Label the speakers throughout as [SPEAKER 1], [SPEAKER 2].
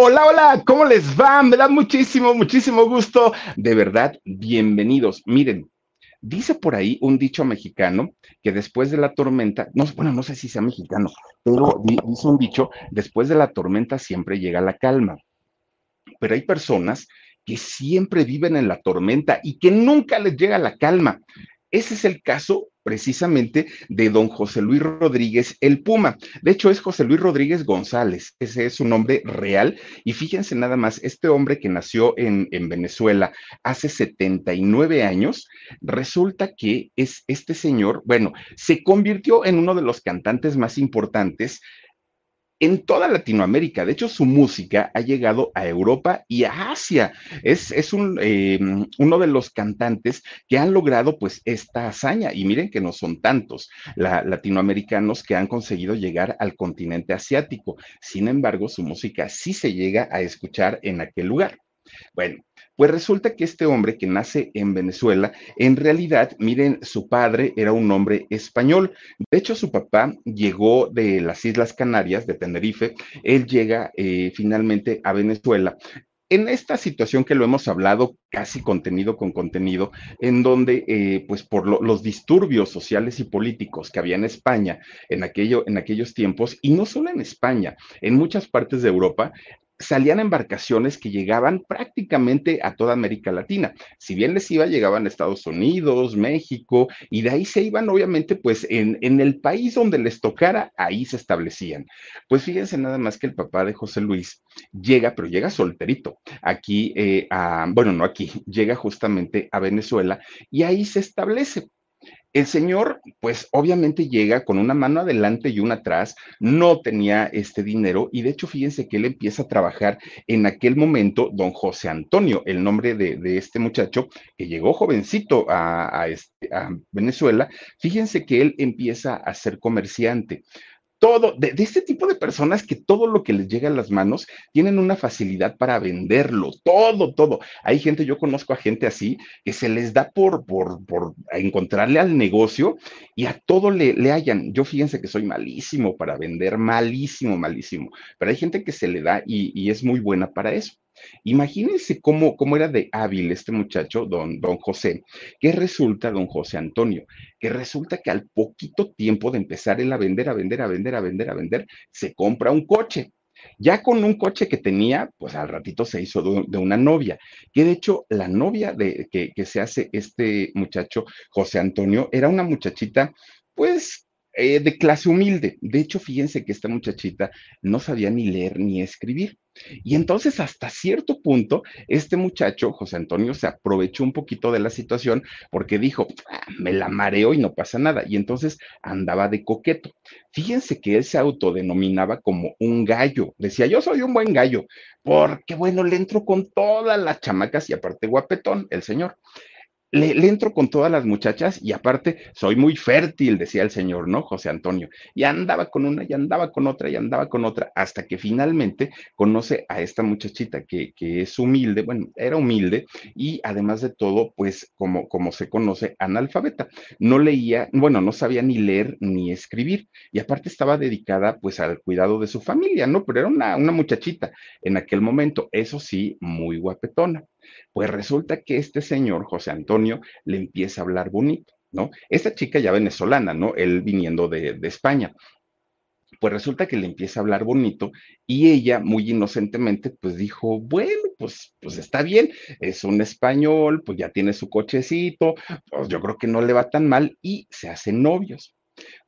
[SPEAKER 1] Hola, hola, ¿cómo les va? Me da muchísimo, muchísimo gusto. De verdad, bienvenidos. Miren, dice por ahí un dicho mexicano que después de la tormenta, no, bueno, no sé si sea mexicano, pero dice un dicho, después de la tormenta siempre llega la calma. Pero hay personas que siempre viven en la tormenta y que nunca les llega la calma. Ese es el caso precisamente de don José Luis Rodríguez el Puma. De hecho, es José Luis Rodríguez González, ese es su nombre real. Y fíjense nada más, este hombre que nació en, en Venezuela hace 79 años, resulta que es este señor, bueno, se convirtió en uno de los cantantes más importantes en toda Latinoamérica. De hecho, su música ha llegado a Europa y a Asia. Es, es un, eh, uno de los cantantes que han logrado pues esta hazaña. Y miren que no son tantos la, latinoamericanos que han conseguido llegar al continente asiático. Sin embargo, su música sí se llega a escuchar en aquel lugar. Bueno, pues resulta que este hombre que nace en Venezuela, en realidad, miren, su padre era un hombre español. De hecho, su papá llegó de las Islas Canarias, de Tenerife. Él llega eh, finalmente a Venezuela en esta situación que lo hemos hablado casi contenido con contenido, en donde, eh, pues por los disturbios sociales y políticos que había en España en, aquello, en aquellos tiempos, y no solo en España, en muchas partes de Europa, salían embarcaciones que llegaban prácticamente a toda América Latina. Si bien les iba, llegaban a Estados Unidos, México, y de ahí se iban, obviamente, pues en, en, el país donde les tocara, ahí se establecían. Pues fíjense nada más que el papá de José Luis llega, pero llega solterito, aquí, eh, a, bueno, no aquí, llega justamente a Venezuela y ahí se establece. El señor, pues obviamente llega con una mano adelante y una atrás, no tenía este dinero y de hecho fíjense que él empieza a trabajar en aquel momento, don José Antonio, el nombre de, este muchacho que llegó jovencito a, este, a Venezuela, fíjense que él empieza a ser comerciante todo, de, este tipo de personas que todo lo que les llega a las manos tienen una facilidad para venderlo, todo, todo. Hay gente, yo conozco a gente así, que se les da por, por, por encontrarle al negocio y a todo le, le hallan. Yo fíjense que soy malísimo para vender, malísimo, malísimo, pero hay gente que se le da y, y es muy buena para eso. Imagínense cómo, cómo era de hábil este muchacho, don, don José, que resulta, don José Antonio, que resulta que al poquito tiempo de empezar él a vender, a vender, a vender, a vender, a vender, se compra un coche. Ya con un coche que tenía, pues al ratito se hizo de, una novia, que de hecho la novia de que, que se hace este muchacho, José Antonio, era una muchachita, pues eh, de clase humilde. De hecho, fíjense que esta muchachita no sabía ni leer ni escribir. Y entonces, hasta cierto punto, este muchacho, José Antonio, se aprovechó un poquito de la situación porque dijo, ah, me la mareo y no pasa nada. Y entonces andaba de coqueto. Fíjense que él se autodenominaba como un gallo. Decía, yo soy un buen gallo, porque bueno, le entro con todas las chamacas y aparte guapetón, el señor le, entro con todas las muchachas y aparte soy muy fértil, decía el señor, ¿no? José Antonio. Y andaba con una, y andaba con otra, y andaba con otra, hasta que finalmente conoce a esta muchachita que, que es humilde, bueno, era humilde y además de todo, pues como, como se conoce, analfabeta. No leía, bueno, no sabía ni leer ni escribir y aparte estaba dedicada pues al cuidado de su familia, ¿no? Pero era una, una muchachita en aquel momento, eso sí, muy guapetona. Pues resulta que este señor, José Antonio, le empieza a hablar bonito, ¿no? Esta chica ya venezolana, ¿no? Él viniendo de, España. Pues resulta que le empieza a hablar bonito y ella, muy inocentemente, pues dijo, bueno, pues, pues está bien, es un español, pues ya tiene su cochecito, pues yo creo que no le va tan mal y se hacen novios.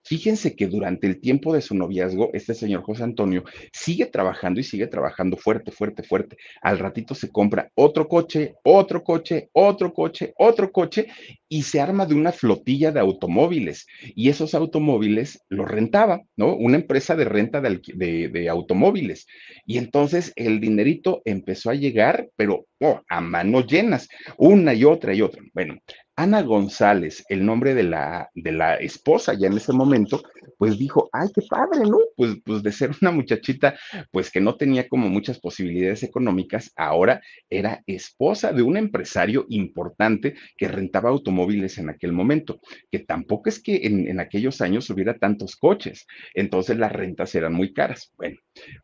[SPEAKER 1] Fíjense que durante el tiempo de su noviazgo, este señor José Antonio sigue trabajando y sigue trabajando fuerte, fuerte, fuerte. Al ratito se compra otro coche, otro coche, otro coche, otro coche y se arma de una flotilla de automóviles. Y esos automóviles los rentaba, ¿no? Una empresa de renta de, automóviles. Y entonces el dinerito empezó a llegar, pero oh, a manos llenas, una y otra y otra. Bueno, Ana González, el nombre de la, de la esposa ya en ese momento, pues dijo, ay, qué padre, ¿no? Pues, pues de ser una muchachita, pues que no tenía como muchas posibilidades económicas, ahora era esposa de un empresario importante que rentaba automóviles en aquel momento, que tampoco es que en, en aquellos años hubiera tantos coches, entonces las rentas eran muy caras. Bueno,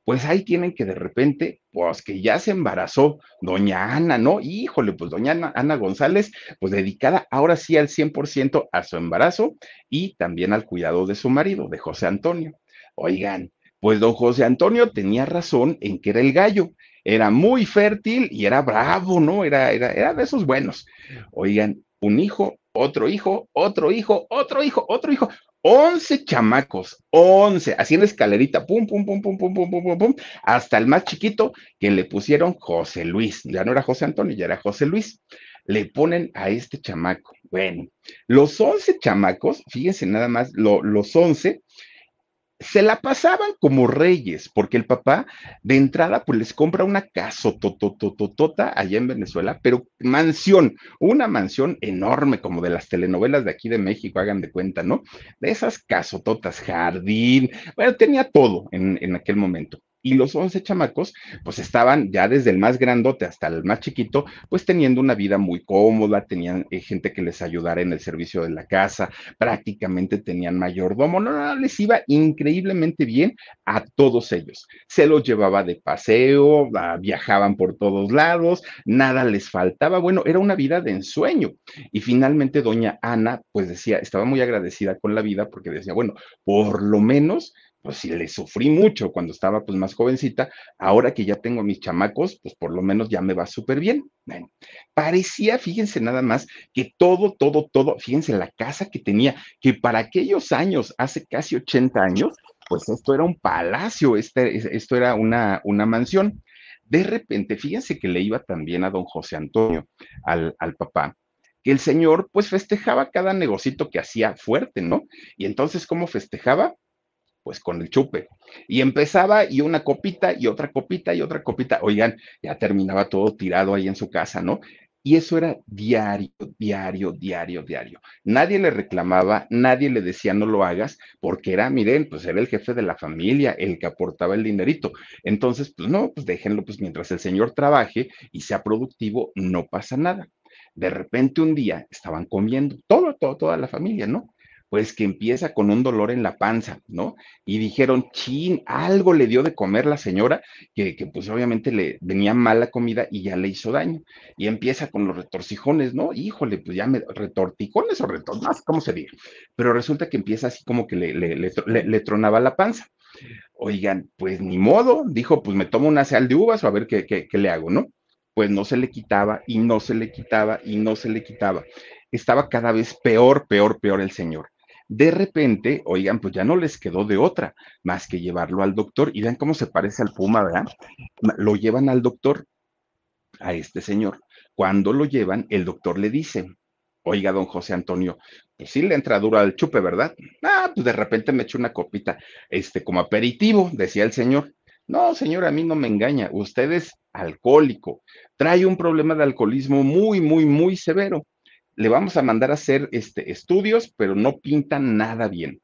[SPEAKER 1] pues ahí tienen que de repente, pues que ya se embarazó doña Ana, ¿no? Híjole, pues doña Ana, González, pues dedicada ahora sí al 100% a su embarazo y también al cuidado de su marido, de José Antonio. Oigan, pues don José Antonio tenía razón en que era el gallo, era muy fértil y era bravo, ¿no? Era, era, era de esos buenos. Oigan, un hijo, otro hijo, otro hijo, otro hijo, otro hijo. 11 chamacos, 11, así en escalerita, pum, pum, pum, pum, pum, pum, pum, pum, pum, hasta el más chiquito que le pusieron José Luis. Ya no era José Antonio, ya era José Luis le ponen a este chamaco. Bueno, los 11 chamacos, fíjense nada más, los 11 se la pasaban como reyes, porque el papá de entrada pues les compra una casa totototota allá en Venezuela, pero mansión, una mansión enorme como de las telenovelas de aquí de México, hagan de cuenta, ¿no? De esas casototas, jardín, bueno, tenía todo en, en aquel momento y los 11 chamacos, pues estaban ya desde el más grandote hasta el más chiquito, pues teniendo una vida muy cómoda, tenían eh, gente que les ayudara en el servicio de la casa, prácticamente tenían mayordomo, no, no, les iba increíblemente bien a todos ellos. Se los llevaba de paseo, ah, viajaban por todos lados, nada les faltaba, bueno, era una vida de ensueño. Y finalmente doña Ana, pues decía, estaba muy agradecida con la vida porque decía, bueno, por lo menos pues si le sufrí mucho cuando estaba pues más jovencita, ahora que ya tengo mis chamacos, pues por lo menos ya me va súper bien. parecía, fíjense nada más, que todo, todo, todo, fíjense la casa que tenía, que para aquellos años, hace casi 80 años, pues esto era un palacio, este, esto era una, una mansión. De repente, fíjense que le iba también a don José Antonio, al, al papá, que el señor pues festejaba cada negocito que hacía fuerte, ¿no? Y entonces, ¿cómo festejaba? Pues con el chupe. Y empezaba y una copita y otra copita y otra copita. Oigan, ya terminaba todo tirado ahí en su casa, ¿no? Y eso era diario, diario, diario, diario. Nadie le reclamaba, nadie le decía no lo hagas, porque era, miren, pues era el jefe de la familia, el que aportaba el dinerito. Entonces, pues no, pues déjenlo, pues mientras el señor trabaje y sea productivo, no pasa nada. De repente un día estaban comiendo, todo, todo, toda la familia, ¿no? Pues que empieza con un dolor en la panza, ¿no? Y dijeron, chin, algo le dio de comer la señora, que, que pues obviamente le venía mala comida y ya le hizo daño. Y empieza con los retorcijones, ¿no? Híjole, pues ya me, retortijones o sé cómo se diga. Pero resulta que empieza así como que le, tronaba la panza. Oigan, pues ni modo, dijo, pues me tomo una sal de uvas o a ver qué, qué le hago, ¿no? Pues no se le quitaba y no se le quitaba y no se le quitaba. Estaba cada vez peor, peor, peor el señor. De repente, oigan, pues ya no les quedó de otra más que llevarlo al doctor y vean cómo se parece al puma, ¿verdad? Lo llevan al doctor, a este señor. Cuando lo llevan, el doctor le dice, oiga, don José Antonio, pues sí le entra duro al chupe, ¿verdad? Ah, pues de repente me echo una copita, este, como aperitivo, decía el señor. No, señor, a mí no me engaña, usted es alcohólico, trae un problema de alcoholismo muy, muy, muy severo le vamos a mandar a hacer este, estudios, pero no pintan nada bien.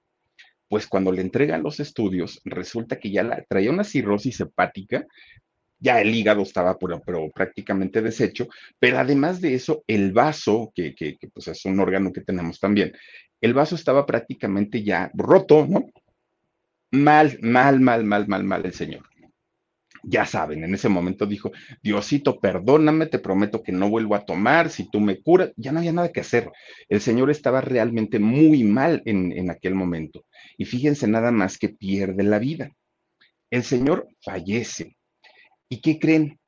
[SPEAKER 1] Pues cuando le entregan los estudios, resulta que ya la, traía una cirrosis hepática, ya el hígado estaba pero, prácticamente deshecho, pero además de eso, el vaso, que, que, que, pues es un órgano que tenemos también, el vaso estaba prácticamente ya roto, ¿no? Mal, mal, mal, mal, mal, mal el señor ya saben, en ese momento dijo, Diosito, perdóname, te prometo que no vuelvo a tomar, si tú me curas, ya no había nada que hacer. El Señor estaba realmente muy mal en, en aquel momento. Y fíjense nada más que pierde la vida. El Señor fallece. ¿Y qué creen?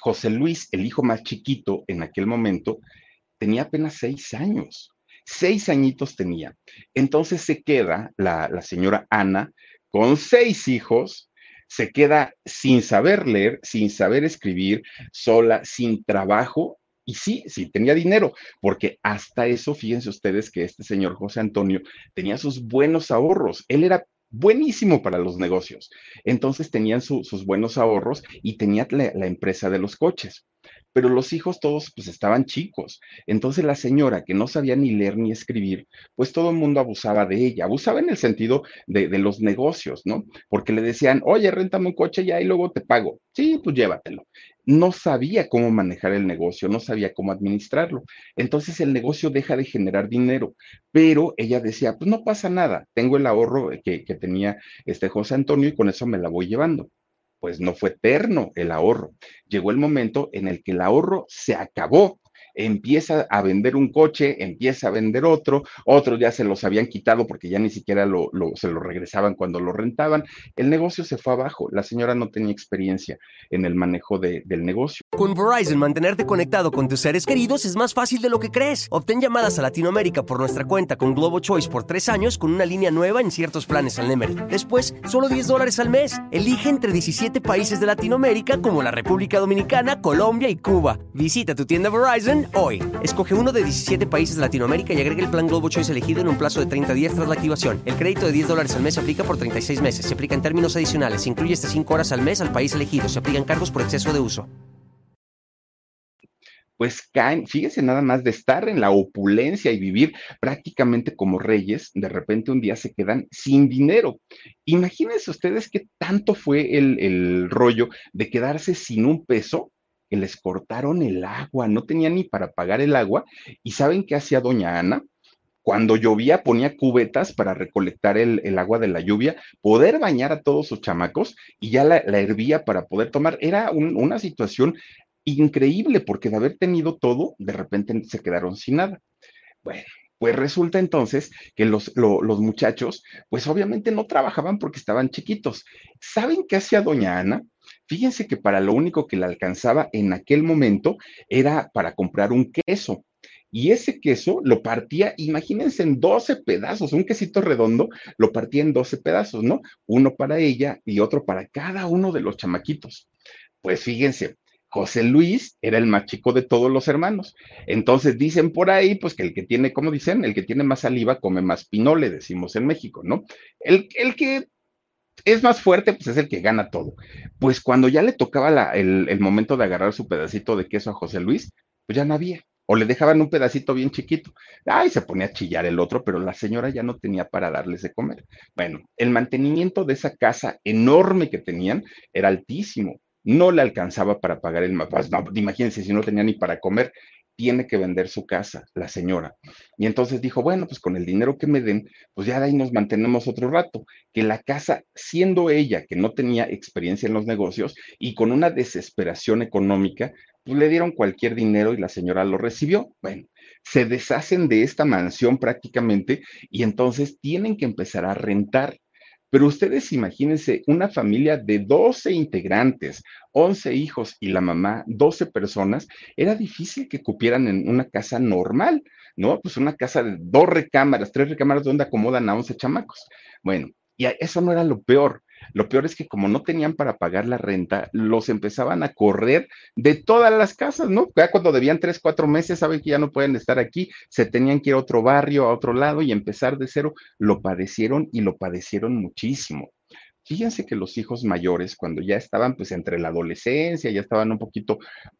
[SPEAKER 1] José Luis, el hijo más chiquito en aquel momento, tenía apenas seis años. seis añitos tenía. Entonces se queda la, la señora Ana con seis hijos, se queda sin saber leer, sin saber escribir, sola, sin trabajo. Y sí, sí tenía dinero, porque hasta eso, fíjense ustedes que este señor José Antonio tenía sus buenos ahorros. Él era buenísimo para los negocios. Entonces tenían sus buenos ahorros y tenía la, la, empresa de los coches pero los hijos todos pues estaban chicos. Entonces la señora que no sabía ni leer ni escribir, pues todo el mundo abusaba de ella, abusaba en el sentido de, los negocios, ¿no? Porque le decían, oye, réntame un coche ya y luego te pago. Sí, pues llévatelo no sabía cómo manejar el negocio, no sabía cómo administrarlo. Entonces el negocio deja de generar dinero, pero ella decía, pues no pasa nada, tengo el ahorro que, que tenía este José Antonio y con eso me la voy llevando pues no fue eterno el ahorro. Llegó el momento en el que el ahorro se acabó empieza a vender un coche, empieza a vender otro, otros ya se los habían quitado porque ya ni siquiera lo, se lo regresaban cuando lo rentaban. El negocio se fue abajo, la señora no tenía experiencia en el manejo de, del negocio.
[SPEAKER 2] Con Verizon, mantenerte conectado con tus seres queridos es más fácil de lo que crees. Obtén llamadas a Latinoamérica por nuestra cuenta con Globo Choice por tres años con una línea nueva en ciertos planes al Nemery. Después, solo 10 dólares al mes. Elige entre 17 países de Latinoamérica como la República Dominicana, Colombia y Cuba. Visita tu tienda Verizon hoy. Escoge uno de 17 países de Latinoamérica y agrega el plan Globo Choice elegido en un plazo de 30 días tras la activación. El crédito de 10 dólares al mes se aplica por 36 meses. Se aplica en términos adicionales. Se incluye hasta 5 horas al mes al país elegido. Se aplican cargos por exceso de uso
[SPEAKER 1] pues caen, fíjese nada más de estar en la opulencia y vivir prácticamente como reyes, de repente un día se quedan sin dinero. Imagínense ustedes qué tanto fue el rollo de quedarse sin un peso que les cortaron el agua, no tenía ni para pagar el agua. ¿Y saben qué hacía doña Ana? Cuando llovía ponía cubetas para recolectar el, el, agua de la lluvia, poder bañar a todos sus chamacos y ya la, la hervía para poder tomar. Era un, una situación increíble porque de haber tenido todo, de repente se quedaron sin nada. Bueno, pues resulta entonces que los, lo, los, muchachos, pues obviamente no trabajaban porque estaban chiquitos. ¿Saben qué hacía doña Ana? Fíjense que para lo único que le alcanzaba en aquel momento era para comprar un queso. Y ese queso lo partía, imagínense, en 12 pedazos, un quesito redondo, lo partía en 12 pedazos, ¿no? Uno para ella y otro para cada uno de los chamaquitos. Pues fíjense, José Luis era el más chico de todos los hermanos. Entonces dicen por ahí, pues que el que tiene, como dicen, el que tiene más saliva come más pinole, decimos en México, ¿no? El, el que es más fuerte, pues es el que gana todo. Pues cuando ya le tocaba la, el, el, momento de agarrar su pedacito de queso a José Luis, pues ya no había. O le dejaban un pedacito bien chiquito. Ay, se ponía a chillar el otro, pero la señora ya no tenía para darles de comer. Bueno, el mantenimiento de esa casa enorme que tenían era altísimo. No le alcanzaba para pagar el pues no, imagínense si no tenía ni para comer tiene que vender su casa, la señora. Y entonces dijo, bueno, pues con el dinero que me den, pues ya de ahí nos mantenemos otro rato. Que la casa, siendo ella que no tenía experiencia en los negocios y con una desesperación económica, pues le dieron cualquier dinero y la señora lo recibió. Bueno, se deshacen de esta mansión prácticamente y entonces tienen que empezar a rentar. Pero ustedes imagínense una familia de 12 integrantes, 11 hijos y la mamá, 12 personas, era difícil que cupieran en una casa normal, ¿no? Pues una casa de dos recámaras, tres recámaras donde acomodan a 11 chamacos. Bueno, y eso no era lo peor. Lo peor es que como no tenían para pagar la renta, los empezaban a correr de todas las casas, ¿no? Ya cuando debían tres, cuatro meses, saben que ya no pueden estar aquí, se tenían que ir a otro barrio, a otro lado y empezar de cero. Lo padecieron y lo padecieron muchísimo. Fíjense que los hijos mayores, cuando ya estaban pues entre la adolescencia, ya estaban un poquito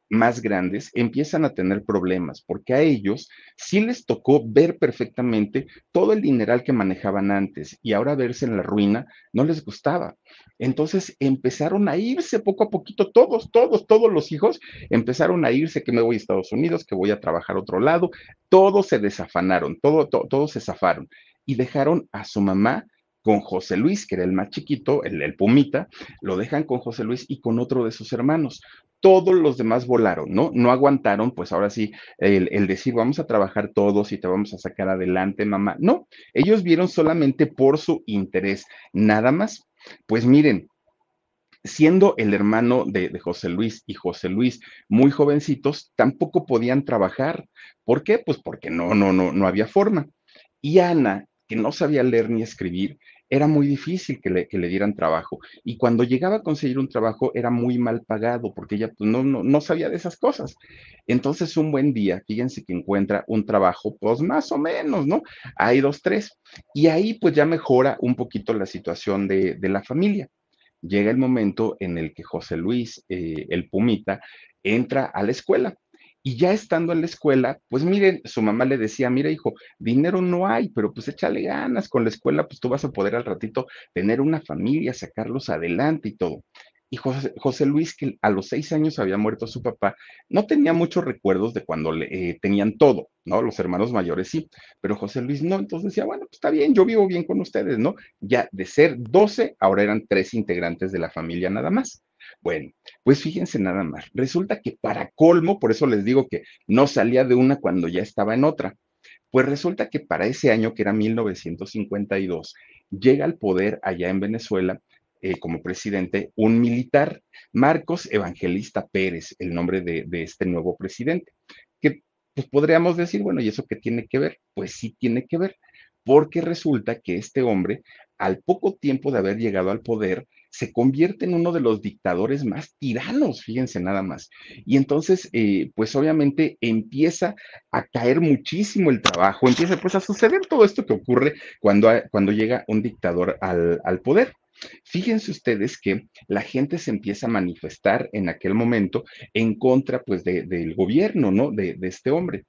[SPEAKER 1] más grandes, empiezan a tener problemas, porque a ellos sí les tocó ver perfectamente todo el dineral que manejaban antes y ahora verse en la ruina no les gustaba. Entonces empezaron a irse poco a poquito, todos, todos, todos los hijos empezaron a irse, que me voy a Estados Unidos, que voy a trabajar a otro lado, todos se desafanaron, todo, todo, todos se zafaron y dejaron a su mamá con José Luis, que era el más chiquito, el, el, Pumita, lo dejan con José Luis y con otro de sus hermanos. Todos los demás volaron, ¿no? No aguantaron, pues ahora sí, el, el, decir, vamos a trabajar todos y te vamos a sacar adelante, mamá. No, ellos vieron solamente por su interés, nada más. Pues miren, siendo el hermano de, de, José Luis y José Luis muy jovencitos, tampoco podían trabajar. ¿Por qué? Pues porque no, no, no, no había forma. Y Ana, que no sabía leer ni escribir, era muy difícil que le, que le, dieran trabajo. Y cuando llegaba a conseguir un trabajo era muy mal pagado porque ella pues, no, no, no, sabía de esas cosas. Entonces un buen día, fíjense que encuentra un trabajo, pues más o menos, ¿no? Hay dos, tres. Y ahí pues ya mejora un poquito la situación de, de la familia. Llega el momento en el que José Luis, eh, el Pumita, entra a la escuela y ya estando en la escuela, pues miren, su mamá le decía, mira hijo, dinero no hay, pero pues échale ganas con la escuela, pues tú vas a poder al ratito tener una familia, sacarlos adelante y todo. Y José, José Luis, que a los seis años había muerto su papá, no tenía muchos recuerdos de cuando le, eh, tenían todo, ¿no? Los hermanos mayores sí, pero José Luis no, entonces decía, bueno, pues está bien, yo vivo bien con ustedes, ¿no? Ya de ser doce, ahora eran tres integrantes de la familia nada más. Bueno, pues fíjense nada más. Resulta que para colmo, por eso les digo que no salía de una cuando ya estaba en otra. Pues resulta que para ese año, que era 1952, llega al poder allá en Venezuela eh, como presidente un militar, Marcos Evangelista Pérez, el nombre de, de este nuevo presidente, que pues podríamos decir, bueno, ¿y eso qué tiene que ver? Pues sí tiene que ver, porque resulta que este hombre, al poco tiempo de haber llegado al poder, se convierte en uno de los dictadores más tiranos, fíjense nada más. Y entonces, eh, pues obviamente empieza a caer muchísimo el trabajo, empieza pues a suceder todo esto que ocurre cuando, cuando llega un dictador al, al poder. Fíjense ustedes que la gente se empieza a manifestar en aquel momento en contra pues de, del gobierno, ¿no? De, este hombre.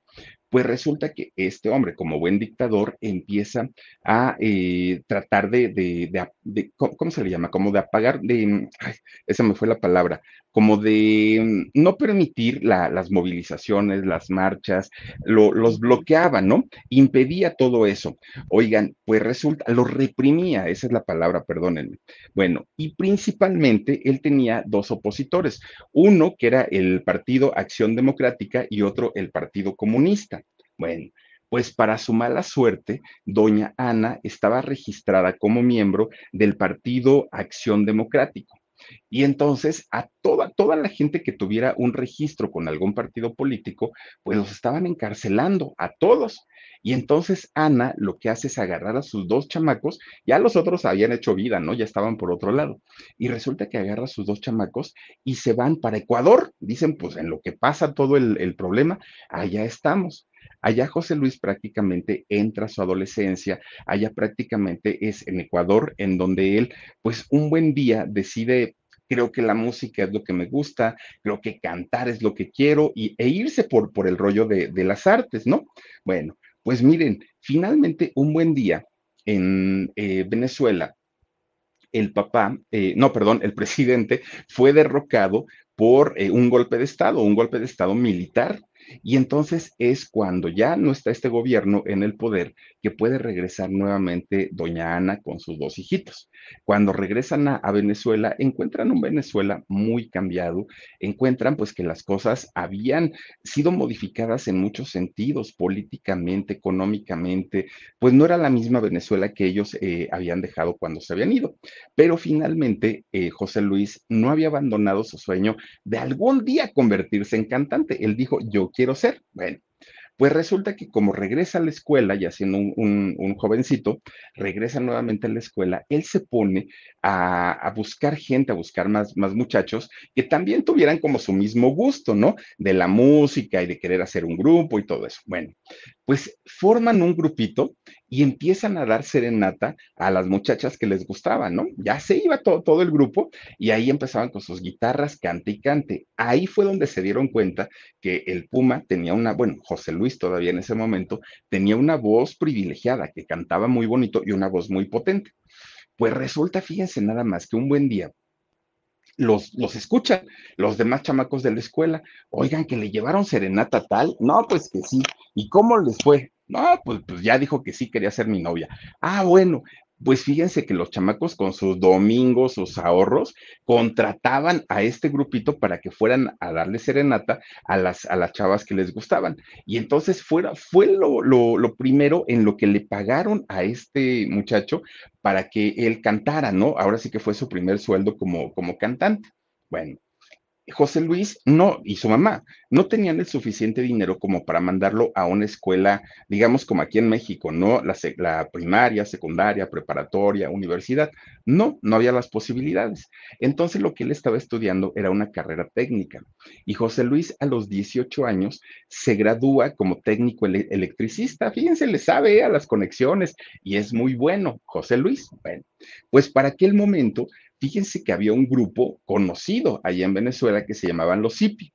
[SPEAKER 1] Pues resulta que este hombre, como buen dictador, empieza a eh, tratar de, de, de, ¿cómo se le llama? Como de apagar, de, ay, esa me fue la palabra, como de no permitir la, las movilizaciones, las marchas, lo, los bloqueaba, ¿no? Impedía todo eso. Oigan, pues resulta, lo reprimía, esa es la palabra, perdónenme. Bueno, y principalmente él tenía dos opositores, uno que era el Partido Acción Democrática y otro el Partido Comunista. Bueno, pues para su mala suerte, doña Ana estaba registrada como miembro del Partido Acción Democrático. Y entonces a toda, toda la gente que tuviera un registro con algún partido político, pues los estaban encarcelando a todos. Y entonces Ana lo que hace es agarrar a sus dos chamacos, ya los otros habían hecho vida, ¿no? Ya estaban por otro lado. Y resulta que agarra a sus dos chamacos y se van para Ecuador. Dicen, pues en lo que pasa todo el, el problema, allá estamos. Allá José Luis prácticamente entra a su adolescencia, allá prácticamente es en Ecuador, en donde él, pues un buen día decide creo que la música es lo que me gusta, creo que cantar es lo que quiero y, e irse por, por el rollo de, de las artes, ¿no? Bueno, pues miren, finalmente un buen día en eh, Venezuela, el papá, eh, no, perdón, el presidente fue derrocado por eh, un golpe de Estado, un golpe de Estado militar. Y entonces es cuando ya no está este gobierno en el poder que puede regresar nuevamente doña Ana con sus dos hijitos. Cuando regresan a, Venezuela, encuentran un Venezuela muy cambiado, encuentran pues que las cosas habían sido modificadas en muchos sentidos, políticamente, económicamente, pues no era la misma Venezuela que ellos eh, habían dejado cuando se habían ido. Pero finalmente eh, José Luis no había abandonado su sueño de algún día convertirse en cantante. Él dijo, yo quiero ser. Bueno, pues resulta que como regresa a la escuela, ya siendo un, un, un jovencito, regresa nuevamente a la escuela, él se pone a, a, buscar gente, a buscar más, más muchachos que también tuvieran como su mismo gusto, ¿no? De la música y de querer hacer un grupo y todo eso. Bueno, pues forman un grupito y empiezan a dar serenata a las muchachas que les gustaban, ¿no? Ya se iba todo, todo el grupo y ahí empezaban con sus guitarras, cante y cante. Ahí fue donde se dieron cuenta que el Puma tenía una, bueno, José Luis todavía en ese momento, tenía una voz privilegiada, que cantaba muy bonito y una voz muy potente. Pues resulta, fíjense nada más, que un buen día los, los escuchan los demás chamacos de la escuela. Oigan, que le llevaron serenata tal. No, pues que sí. ¿Y cómo les fue? No, pues, pues ya dijo que sí quería ser mi novia. Ah, bueno, Pues fíjense que los chamacos con sus domingos, sus ahorros, contrataban a este grupito para que fueran a darle serenata a las, a las chavas que les gustaban. Y entonces fuera, fue lo, lo, lo primero en lo que le pagaron a este muchacho para que él cantara, ¿no? Ahora sí que fue su primer sueldo como, como cantante. Bueno, José Luis no, y su mamá, no tenían el suficiente dinero como para mandarlo a una escuela, digamos como aquí en México, ¿no? La, primaria, secundaria, preparatoria, universidad. No, no había las posibilidades. Entonces lo que él estaba estudiando era una carrera técnica. Y José Luis a los 18 años se gradúa como técnico ele electricista. Fíjense, le sabe a las conexiones y es muy bueno. José Luis, bueno, pues para aquel momento fíjense que había un grupo conocido allá en Venezuela que se llamaban los SIPI.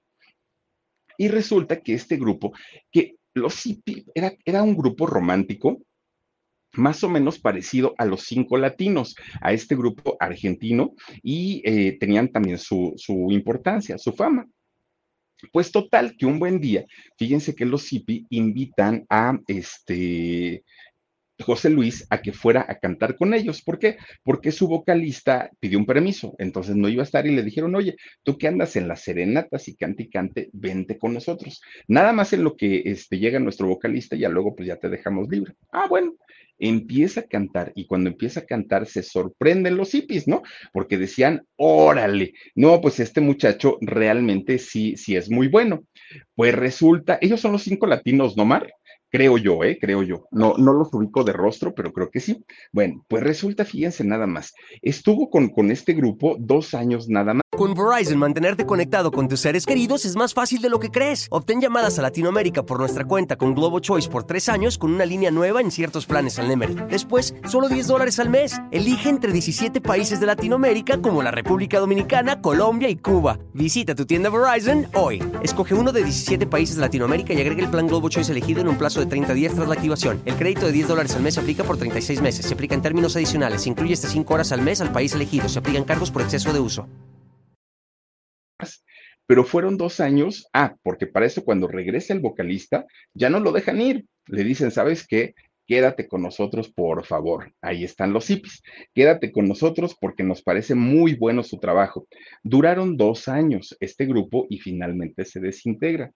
[SPEAKER 1] Y resulta que este grupo, que los SIPI era, era un grupo romántico, más o menos parecido a los cinco latinos, a este grupo argentino, y eh, tenían también su, su importancia, su fama. Pues total, que un buen día, fíjense que los SIPI invitan a este, José Luis a que fuera a cantar con ellos. ¿Por qué? Porque su vocalista pidió un permiso, entonces no iba a estar y le dijeron, oye, tú que andas en las serenatas y cante y cante, vente con nosotros. Nada más en lo que este, llega nuestro vocalista y ya luego pues ya te dejamos libre. Ah, bueno, empieza a cantar y cuando empieza a cantar se sorprenden los hippies, ¿no? Porque decían, órale, no, pues este muchacho realmente sí, sí es muy bueno. Pues resulta, ellos son los cinco latinos, ¿no, Mar? Creo yo, ¿eh? Creo yo. No, no los ubico de rostro, pero creo que sí. Bueno, pues resulta, fíjense nada más. Estuvo con, con este grupo dos años nada más.
[SPEAKER 2] Con Verizon, mantenerte conectado con tus seres queridos es más fácil de lo que crees. Obtén llamadas a Latinoamérica por nuestra cuenta con Globo Choice por tres años con una línea nueva en ciertos planes al Nemery. Después, solo 10 dólares al mes. Elige entre 17 países de Latinoamérica como la República Dominicana, Colombia y Cuba. Visita tu tienda Verizon hoy. Escoge uno de 17 países de Latinoamérica y agrega el plan Globo Choice elegido en un plazo de 30 días tras la activación. El crédito de 10 dólares al mes se aplica por 36 meses. Se aplica en términos adicionales. Se incluye hasta 5 horas al mes al país elegido. Se aplican cargos por exceso de uso
[SPEAKER 1] pero fueron dos años, ah, porque para eso cuando regresa el vocalista, ya no lo dejan ir, le dicen, ¿sabes qué? Quédate con nosotros, por favor. Ahí están los hippies. Quédate con nosotros porque nos parece muy bueno su trabajo. Duraron dos años este grupo y finalmente se desintegra.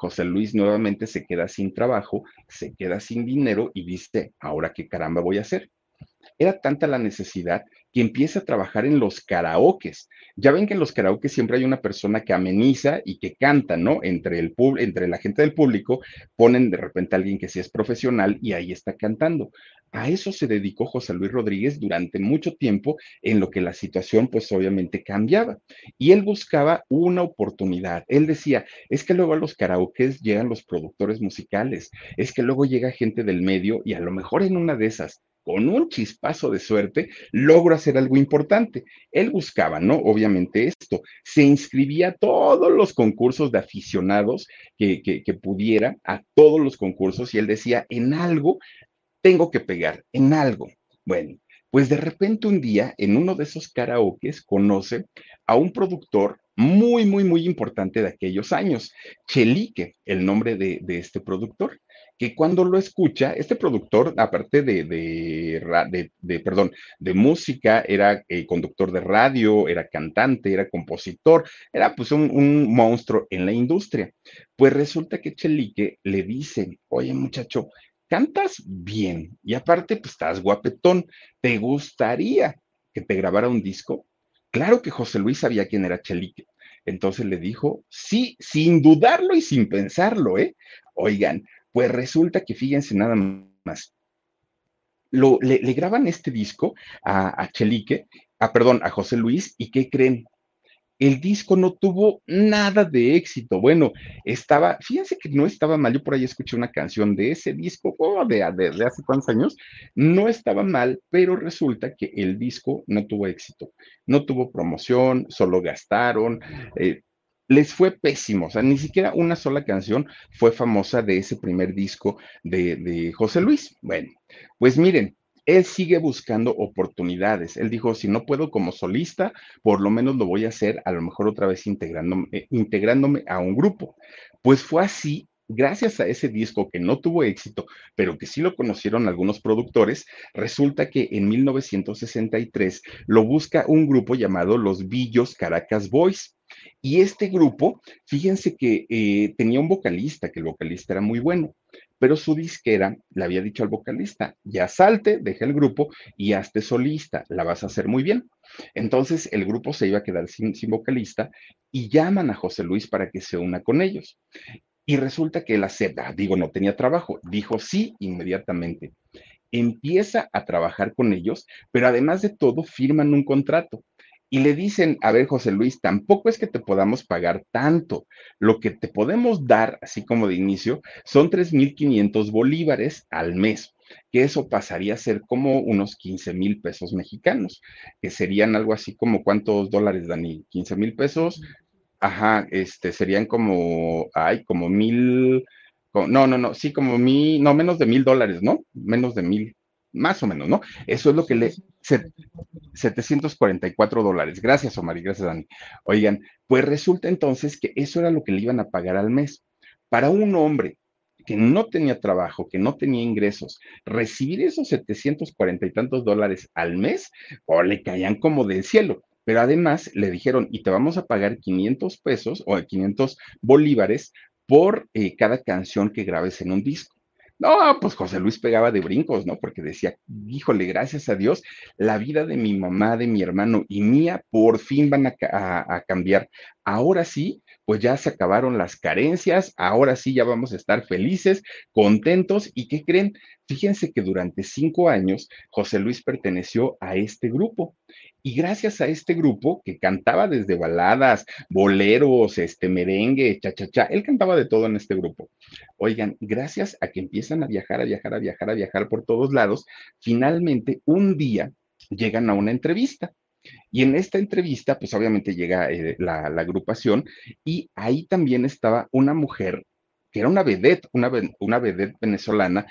[SPEAKER 1] José Luis nuevamente se queda sin trabajo, se queda sin dinero y dice, ¿ahora qué caramba voy a hacer? Era tanta la necesidad que empieza a trabajar en los karaokes. Ya ven que en los karaoke siempre hay una persona que ameniza y que canta, ¿no? Entre, el entre la gente del público ponen de repente a alguien que sí es profesional y ahí está cantando. A eso se dedicó José Luis Rodríguez durante mucho tiempo en lo que la situación pues obviamente cambiaba. Y él buscaba una oportunidad. Él decía, es que luego a los karaokes llegan los productores musicales, es que luego llega gente del medio y a lo mejor en una de esas con un chispazo de suerte, logro hacer algo importante. Él buscaba, ¿no? Obviamente esto, se inscribía a todos los concursos de aficionados que, pudiera, a todos los concursos, y él decía, en algo tengo que pegar, en algo. Bueno, pues de repente un día, en uno de esos karaokes, conoce a un productor muy, muy, muy importante de aquellos años, Chelique, el nombre de este productor que cuando lo escucha, este productor, aparte de, de, de, perdón, de música, era eh, conductor de radio, era cantante, era compositor, era pues un, un, monstruo en la industria. Pues resulta que Chelique le dice, oye muchacho, cantas bien y aparte pues estás guapetón, ¿te gustaría que te grabara un disco? Claro que José Luis sabía quién era Chelique. Entonces le dijo, sí, sin dudarlo y sin pensarlo, ¿eh? Oigan, pues resulta que fíjense nada más. Lo, le, graban este disco a, Chelique, a, perdón, a José Luis, y ¿qué creen? El disco no tuvo nada de éxito. Bueno, estaba, fíjense que no estaba mal. Yo por ahí escuché una canción de ese disco oh, de, de, de, hace cuántos años. No estaba mal, pero resulta que el disco no tuvo éxito. No tuvo promoción, solo gastaron. Eh, les fue pésimo, o sea, ni siquiera una sola canción fue famosa de ese primer disco de, de, José Luis. Bueno, pues miren, él sigue buscando oportunidades. Él dijo, si no puedo como solista, por lo menos lo voy a hacer, a lo mejor otra vez integrándome, eh, integrándome a un grupo. Pues fue así gracias a ese disco que no tuvo éxito, pero que sí lo conocieron algunos productores, resulta que en 1963 lo busca un grupo llamado Los Villos Caracas Boys. Y este grupo, fíjense que eh, tenía un vocalista, que el vocalista era muy bueno, pero su disquera le había dicho al vocalista, ya salte, deja el grupo y hazte solista, la vas a hacer muy bien. Entonces el grupo se iba a quedar sin, sin vocalista y llaman a José Luis para que se una con ellos. Y resulta que él acepta, digo, no tenía trabajo, dijo sí inmediatamente. Empieza a trabajar con ellos, pero además de todo firman un contrato y le dicen, a ver, José Luis, tampoco es que te podamos pagar tanto. Lo que te podemos dar, así como de inicio, son 3.500 bolívares al mes, que eso pasaría a ser como unos 15 mil pesos mexicanos, que serían algo así como cuántos dólares, Dani, 15 mil pesos. Ajá, este, serían como, ay, como mil, no, no, no, sí, como mil, no, menos de mil dólares, ¿no? Menos de mil, más o menos, ¿no? Eso es lo que le... 744 dólares. Gracias, Omar, y gracias, Dani. Oigan, pues resulta entonces que eso era lo que le iban a pagar al mes. Para un hombre que no tenía trabajo, que no tenía ingresos, recibir esos 740 y tantos dólares al mes, o le caían como del cielo. Pero además le dijeron, y te vamos a pagar 500 pesos o 500 bolívares por eh, cada canción que grabes en un disco. No, pues José Luis pegaba de brincos, ¿no? Porque decía, híjole, gracias a Dios, la vida de mi mamá, de mi hermano y mía por fin van a, cambiar. Ahora sí, pues ya se acabaron las carencias, ahora sí ya vamos a estar felices, contentos y ¿qué creen? Fíjense que durante cinco años José Luis perteneció a este grupo y gracias a este grupo que cantaba desde baladas, boleros, este merengue, cha cha cha, él cantaba de todo en este grupo. Oigan, gracias a que empiezan a viajar, a viajar, a viajar, a viajar por todos lados, finalmente un día llegan a una entrevista. Y en esta entrevista, pues obviamente llega eh, la, agrupación y ahí también estaba una mujer que era una vedette, una, una vedette venezolana,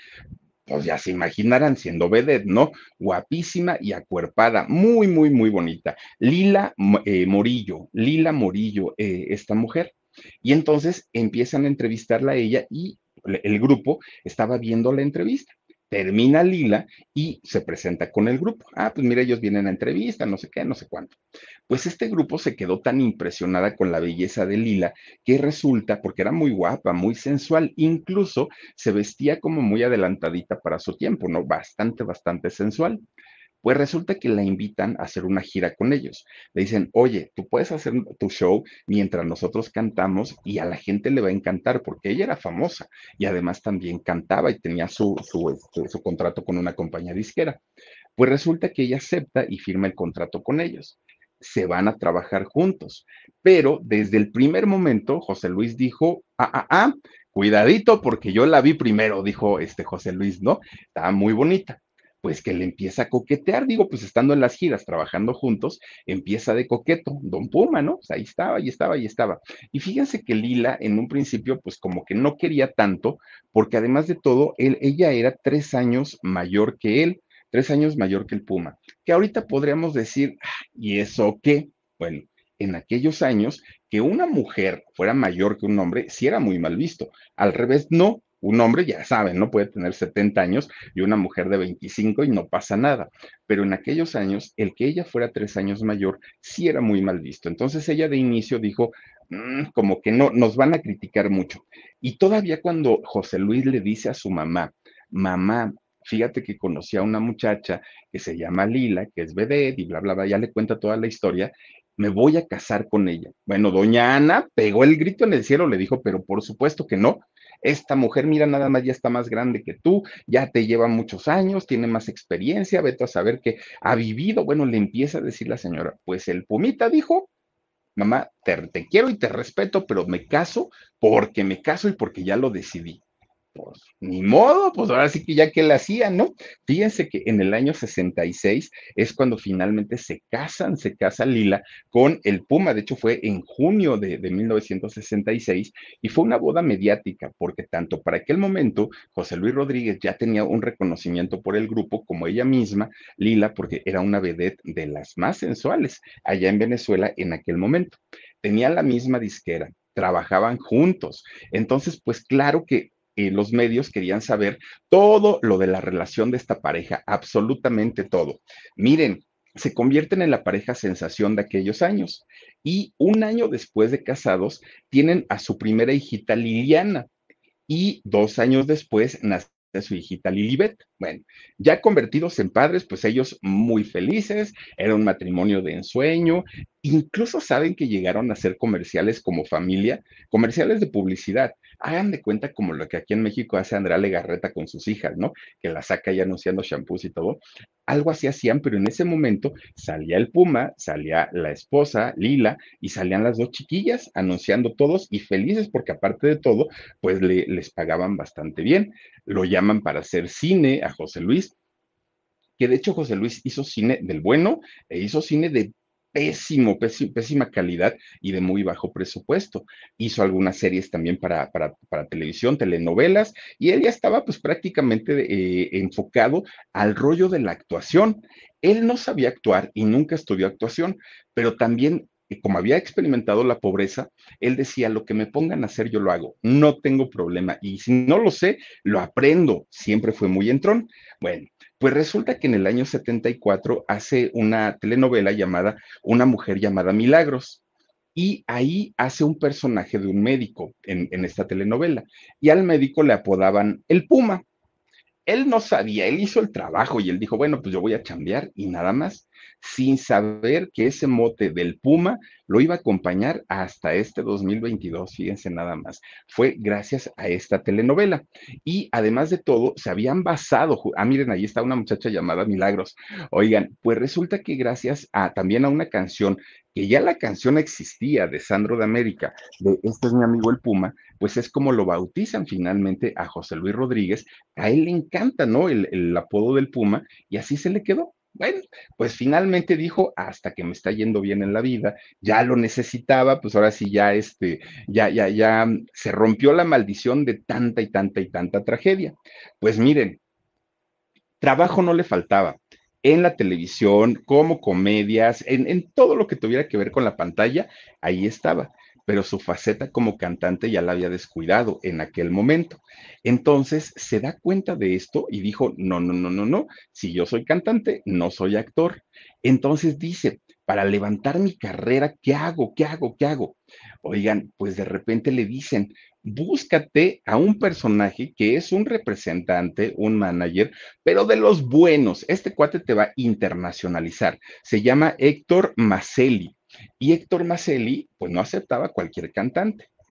[SPEAKER 1] pues ya se imaginarán siendo vedette, ¿no? Guapísima y acuerpada, muy, muy, muy bonita. Lila eh, Morillo, Lila Morillo, eh, esta mujer. Y entonces empiezan a entrevistarla a ella y el grupo estaba viendo la entrevista. Termina Lila y se presenta con el grupo. Ah, pues mira, ellos vienen a entrevista, no sé qué, no sé cuánto. Pues este grupo se quedó tan impresionada con la belleza de Lila que resulta, porque era muy guapa, muy sensual, incluso se vestía como muy adelantadita para su tiempo, ¿no? Bastante, bastante sensual. Pues resulta que la invitan a hacer una gira con ellos. Le dicen, oye, tú puedes hacer tu show mientras nosotros cantamos y a la gente le va a encantar porque ella era famosa y además también cantaba y tenía su, su, este, su contrato con una compañía disquera. Pues resulta que ella acepta y firma el contrato con ellos. Se van a trabajar juntos. Pero desde el primer momento, José Luis dijo, ah, ah, ah, cuidadito porque yo la vi primero, dijo este José Luis, ¿no? Estaba muy bonita pues que le empieza a coquetear, digo, pues estando en las giras, trabajando juntos, empieza de coqueto, don Puma, ¿no? Pues ahí estaba, y estaba, y estaba. Y fíjense que Lila en un principio, pues como que no quería tanto, porque además de todo, él, ella era tres años mayor que él, tres años mayor que el Puma, que ahorita podríamos decir, ¿y eso qué? Bueno, en aquellos años, que una mujer fuera mayor que un hombre, sí era muy mal visto. Al revés, no, un hombre, ya saben, no puede tener 70 años y una mujer de 25 y no pasa nada. Pero en aquellos años, el que ella fuera tres años mayor sí era muy mal visto. Entonces ella de inicio dijo, mm, como que no, nos van a criticar mucho. Y todavía cuando José Luis le dice a su mamá, mamá, fíjate que conocí a una muchacha que se llama Lila, que es vedette y bla, bla, bla, ya le cuenta toda la historia, me voy a casar con ella. Bueno, doña Ana pegó el grito en el cielo, le dijo, pero por supuesto que no, esta mujer, mira, nada más ya está más grande que tú, ya te lleva muchos años, tiene más experiencia, vete a saber que ha vivido. Bueno, le empieza a decir la señora, pues el Pumita dijo, mamá, te quiero y te respeto, pero me caso porque me caso y porque ya lo decidí pues ni modo, pues ahora sí que ya que la hacían, ¿no? Fíjense que en el año 66 es cuando finalmente se casan, se casa Lila con el Puma, de hecho fue en junio de, de 1966 y fue una boda mediática, porque tanto para aquel momento José Luis Rodríguez ya tenía un reconocimiento por el grupo como ella misma, Lila, porque era una vedette de las más sensuales allá en Venezuela en aquel momento. Tenía la misma disquera, trabajaban juntos. Entonces, pues claro que los medios querían saber todo lo de la relación de esta pareja, absolutamente todo. Miren, se convierten en la pareja sensación de aquellos años y un año después de casados tienen a su primera hijita Liliana y dos años después nace su hijita Lilibet. Bueno, ya convertidos en padres, pues ellos muy felices, era un matrimonio de ensueño, incluso saben que llegaron a hacer comerciales como familia, comerciales de publicidad. Hagan de cuenta como lo que aquí en México hace Andrea Legarreta con sus hijas, ¿no? Que la saca ya anunciando shampoos y todo. Algo así hacían, pero en ese momento salía el Puma, salía la esposa, Lila, y salían las dos chiquillas anunciando todos y felices porque aparte de todo, pues le, les pagaban bastante bien. Lo llaman para hacer cine a José Luis, que de hecho José Luis hizo cine del bueno e hizo cine de pésimo, pésima calidad y de muy bajo presupuesto. Hizo algunas series también para, para, televisión, telenovelas, y él ya estaba pues prácticamente eh, enfocado al rollo de la actuación. Él no sabía actuar y nunca estudió actuación, pero también y como había experimentado la pobreza, él decía, lo que me pongan a hacer yo lo hago, no tengo problema. Y si no lo sé, lo aprendo. Siempre fue muy entrón. Bueno, pues resulta que en el año 74 hace una telenovela llamada Una mujer llamada Milagros. Y ahí hace un personaje de un médico en, en esta telenovela. Y al médico le apodaban el Puma. Él no sabía, él hizo el trabajo y él dijo, bueno, pues yo voy a chambear y nada más sin saber que ese mote del Puma lo iba a acompañar hasta este 2022, fíjense nada más. Fue gracias a esta telenovela. Y además de todo, se habían basado, ah, miren, ahí está una muchacha llamada Milagros. Oigan, pues resulta que gracias a también a una canción, que ya la canción existía de Sandro de América, de Este es mi amigo el Puma, pues es como lo bautizan finalmente a José Luis Rodríguez. A él le encanta, ¿no? El, el apodo del Puma y así se le quedó. Bueno, pues finalmente dijo, hasta que me está yendo bien en la vida, ya lo necesitaba, pues ahora sí ya este, ya, ya, ya se rompió la maldición de tanta y tanta y tanta tragedia. Pues miren, trabajo no le faltaba en la televisión, como comedias, en, en, todo lo que tuviera que ver con la pantalla, ahí estaba pero su faceta como cantante ya la había descuidado en aquel momento. Entonces se da cuenta de esto y dijo, no, no, no, no, no, si yo soy cantante, no soy actor. Entonces dice, para levantar mi carrera, ¿qué hago? ¿Qué hago? ¿Qué hago? Oigan, pues de repente le dicen, búscate a un personaje que es un representante, un manager, pero de los buenos. Este cuate te va a internacionalizar. Se llama Héctor Maselli. Y Héctor Maselli, pues no aceptaba cualquier cantante.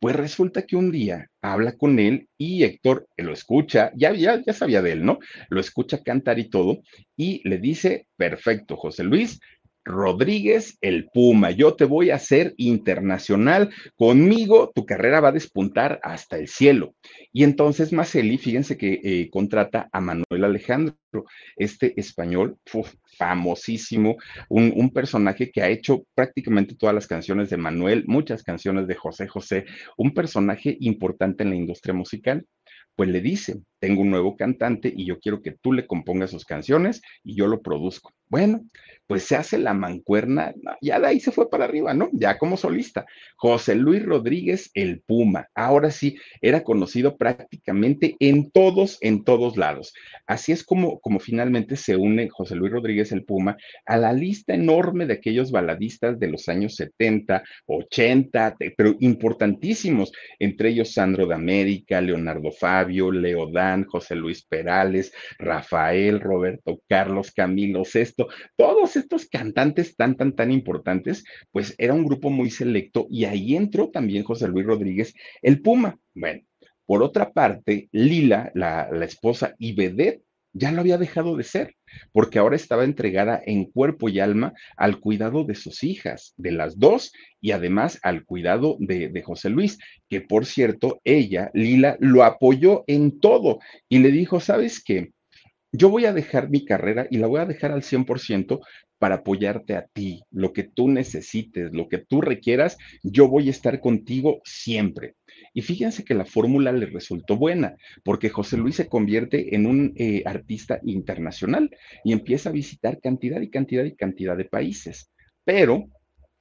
[SPEAKER 1] Pues resulta que un día habla con él y Héctor lo escucha, ya, ya, ya sabía de él, ¿no? Lo escucha cantar y todo, y le dice, perfecto, José Luis, Rodríguez el Puma, yo te voy a hacer internacional, conmigo tu carrera va a despuntar hasta el cielo. Y entonces Maceli, fíjense que eh, contrata a Manuel Alejandro, este español famosísimo, un, un, personaje que ha hecho prácticamente todas las canciones de Manuel, muchas canciones de José José, un personaje importante en la industria musical pues le dice, tengo un nuevo cantante y yo quiero que tú le compongas sus canciones y yo lo produzco. Bueno, pues se hace la mancuerna, ya de ahí se fue para arriba, ¿no? Ya como solista. José Luis Rodríguez, el Puma. Ahora sí, era conocido prácticamente en todos, en todos lados. Así es como, como finalmente se une José Luis Rodríguez, el Puma, a la lista enorme de aquellos baladistas de los años 70, 80, pero importantísimos, entre ellos Sandro de América, Leonardo Fabio, Leodán, José Luis Perales, Rafael, Roberto Carlos, Camilo Sesto, todos estos cantantes tan, tan, tan importantes, pues era un grupo muy selecto y ahí entró también José Luis Rodríguez, el Puma. Bueno, por otra parte, Lila, la, esposa y vedette ya lo había dejado de ser, porque ahora estaba entregada en cuerpo y alma al cuidado de sus hijas, de las dos, y además al cuidado de, de, José Luis, que por cierto, ella, Lila, lo apoyó en todo y le dijo, ¿sabes qué? Yo voy a dejar mi carrera y la voy a dejar al 100% para apoyarte a ti, lo que tú necesites, lo que tú requieras, yo voy a estar contigo siempre. Y fíjense que la fórmula le resultó buena, porque José Luis se convierte en un eh, artista internacional y empieza a visitar cantidad y cantidad y cantidad de países. Pero,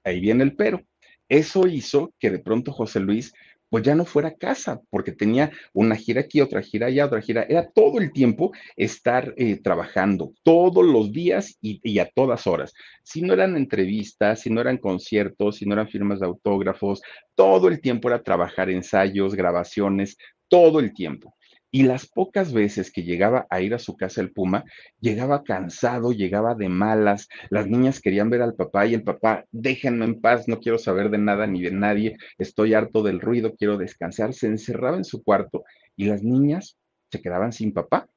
[SPEAKER 1] ahí viene el pero, eso hizo que de pronto José Luis pues ya no fuera a casa, porque tenía una gira aquí, otra gira allá, otra gira. Era todo el tiempo estar eh, trabajando, todos los días y, y, a todas horas. Si no eran entrevistas, si no eran conciertos, si no eran firmas de autógrafos, todo el tiempo era trabajar ensayos, grabaciones, todo el tiempo. Y las pocas veces que llegaba a ir a su casa el Puma, llegaba cansado, llegaba de malas, las niñas querían ver al papá y el papá, déjenme en paz, no quiero saber de nada ni de nadie, estoy harto del ruido, quiero descansar, se encerraba en su cuarto y las niñas se quedaban sin papá.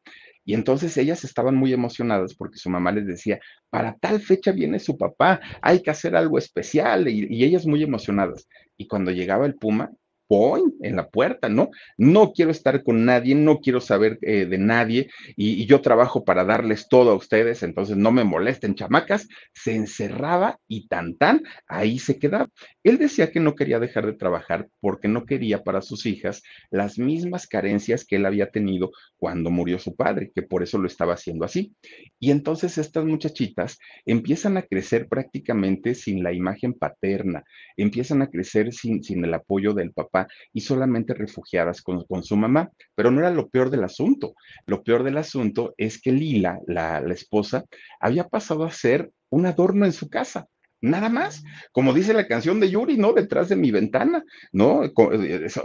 [SPEAKER 1] Y entonces ellas estaban muy emocionadas porque su mamá les decía, para tal fecha viene su papá, hay que hacer algo especial y, y ellas muy emocionadas. Y cuando llegaba el Puma, ¡Pum! en la puerta, ¿no? No quiero estar con nadie, no quiero saber eh, de nadie y, y, yo trabajo para darles todo a ustedes, entonces no me molesten, chamacas. Se encerraba y tan tan, ahí se quedaba. Él decía que no quería dejar de trabajar porque no quería para sus hijas las mismas carencias que él había tenido cuando murió su padre, que por eso lo estaba haciendo así. Y entonces estas muchachitas empiezan a crecer prácticamente sin la imagen paterna, empiezan a crecer sin, sin el apoyo del papá y solamente refugiadas con, su mamá. Pero no era lo peor del asunto. Lo peor del asunto es que Lila, la, esposa, había pasado a ser un adorno en su casa. Nada más, como dice la canción de Yuri, ¿no? Detrás de mi ventana, ¿no?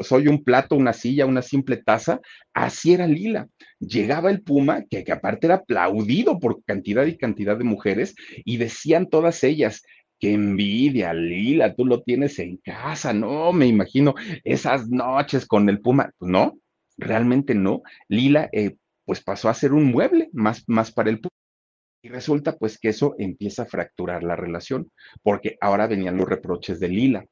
[SPEAKER 1] Soy un plato, una silla, una simple taza. Así era Lila. Llegaba el Puma, que, que aparte era aplaudido por cantidad y cantidad de mujeres, y decían todas ellas, qué envidia, Lila, tú lo tienes en casa, no, me imagino esas noches con el Puma, pues no, realmente no. Lila, eh, pues pasó a ser un mueble más, más para el Puma. Y resulta pues que eso empieza a fracturar la relación, porque ahora venían los reproches de Lila.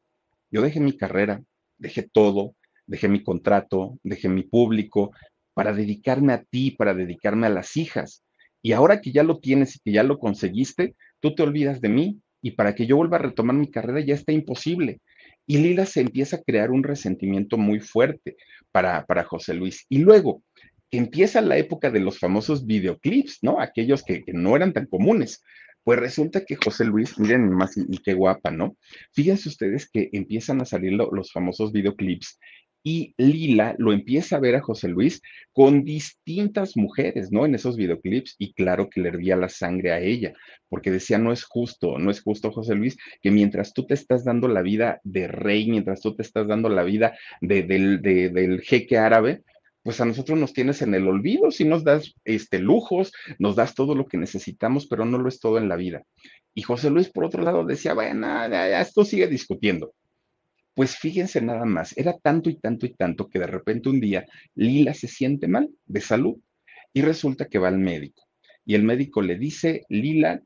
[SPEAKER 1] Yo dejé mi carrera, dejé todo, dejé mi contrato, dejé mi público para dedicarme a ti, para dedicarme a las hijas. Y ahora que ya lo tienes y que ya lo conseguiste, tú te olvidas de mí y para que yo vuelva a retomar mi carrera ya está imposible. Y Lila se empieza a crear un resentimiento muy fuerte para, para José Luis. Y luego, empieza la época de los famosos videoclips, ¿no? Aquellos que, que no eran tan comunes. Pues resulta que José Luis, miren más y, y, qué guapa, ¿no? Fíjense ustedes que empiezan a salir lo, los famosos videoclips y Lila lo empieza a ver a José Luis con distintas mujeres, ¿no? En esos videoclips y claro que le hervía la sangre a ella, porque decía, no es justo, no es justo, José Luis, que mientras tú te estás dando la vida de rey, mientras tú te estás dando la vida de, de, de, del jeque árabe, pues a nosotros nos tienes en el olvido, si nos das este, lujos, nos das todo lo que necesitamos, pero no lo es todo en la vida. Y José Luis, por otro lado, decía, bueno, esto sigue discutiendo. Pues fíjense nada más, era tanto y tanto y tanto que de repente un día Lila se siente mal de salud y resulta que va al médico. Y el médico le dice, Lila,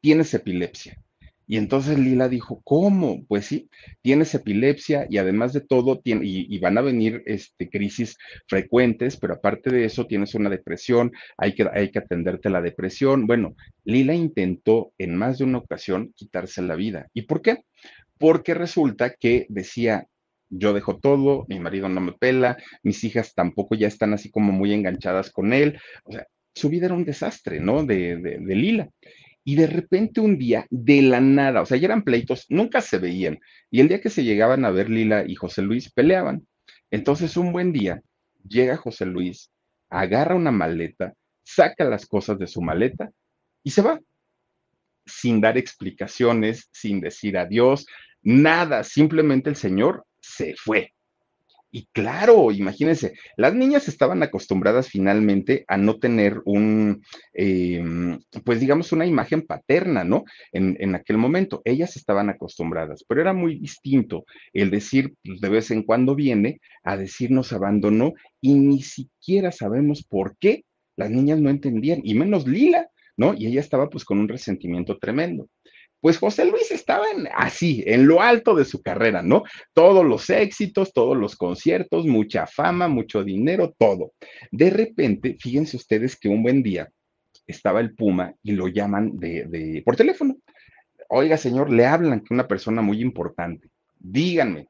[SPEAKER 1] tienes epilepsia. Y entonces Lila dijo, ¿cómo? Pues sí, tienes epilepsia y además de todo, tiene, y, van a venir este, crisis frecuentes, pero aparte de eso tienes una depresión, hay que, hay que atenderte la depresión. Bueno, Lila intentó en más de una ocasión quitarse la vida. ¿Y por qué? Porque resulta que decía, yo dejo todo, mi marido no me pela, mis hijas tampoco ya están así como muy enganchadas con él. O sea, su vida era un desastre, ¿no? De, de, de Lila y de repente un día, de la nada, o sea, ya eran pleitos, nunca se veían, y el día que se llegaban a ver Lila y José Luis, peleaban. Entonces, un buen día, llega José Luis, agarra una maleta, saca las cosas de su maleta y se va, sin dar explicaciones, sin decir adiós, nada, simplemente el señor se fue. Y claro, imagínense, las niñas estaban acostumbradas finalmente a no tener un, eh, pues digamos, una imagen paterna, ¿no? En, en, aquel momento, ellas estaban acostumbradas, pero era muy distinto el decir, pues de vez en cuando viene a decir nos abandonó y ni siquiera sabemos por qué Las niñas no entendían, y menos Lila, ¿no? Y ella estaba pues con un resentimiento tremendo. Pues José Luis estaba en, así, en lo alto de su carrera, ¿no? Todos los éxitos, todos los conciertos, mucha fama, mucho dinero, todo. De repente, fíjense ustedes que un buen día estaba el Puma y lo llaman de, de por teléfono. Oiga, señor, le hablan que una persona muy importante. Díganme,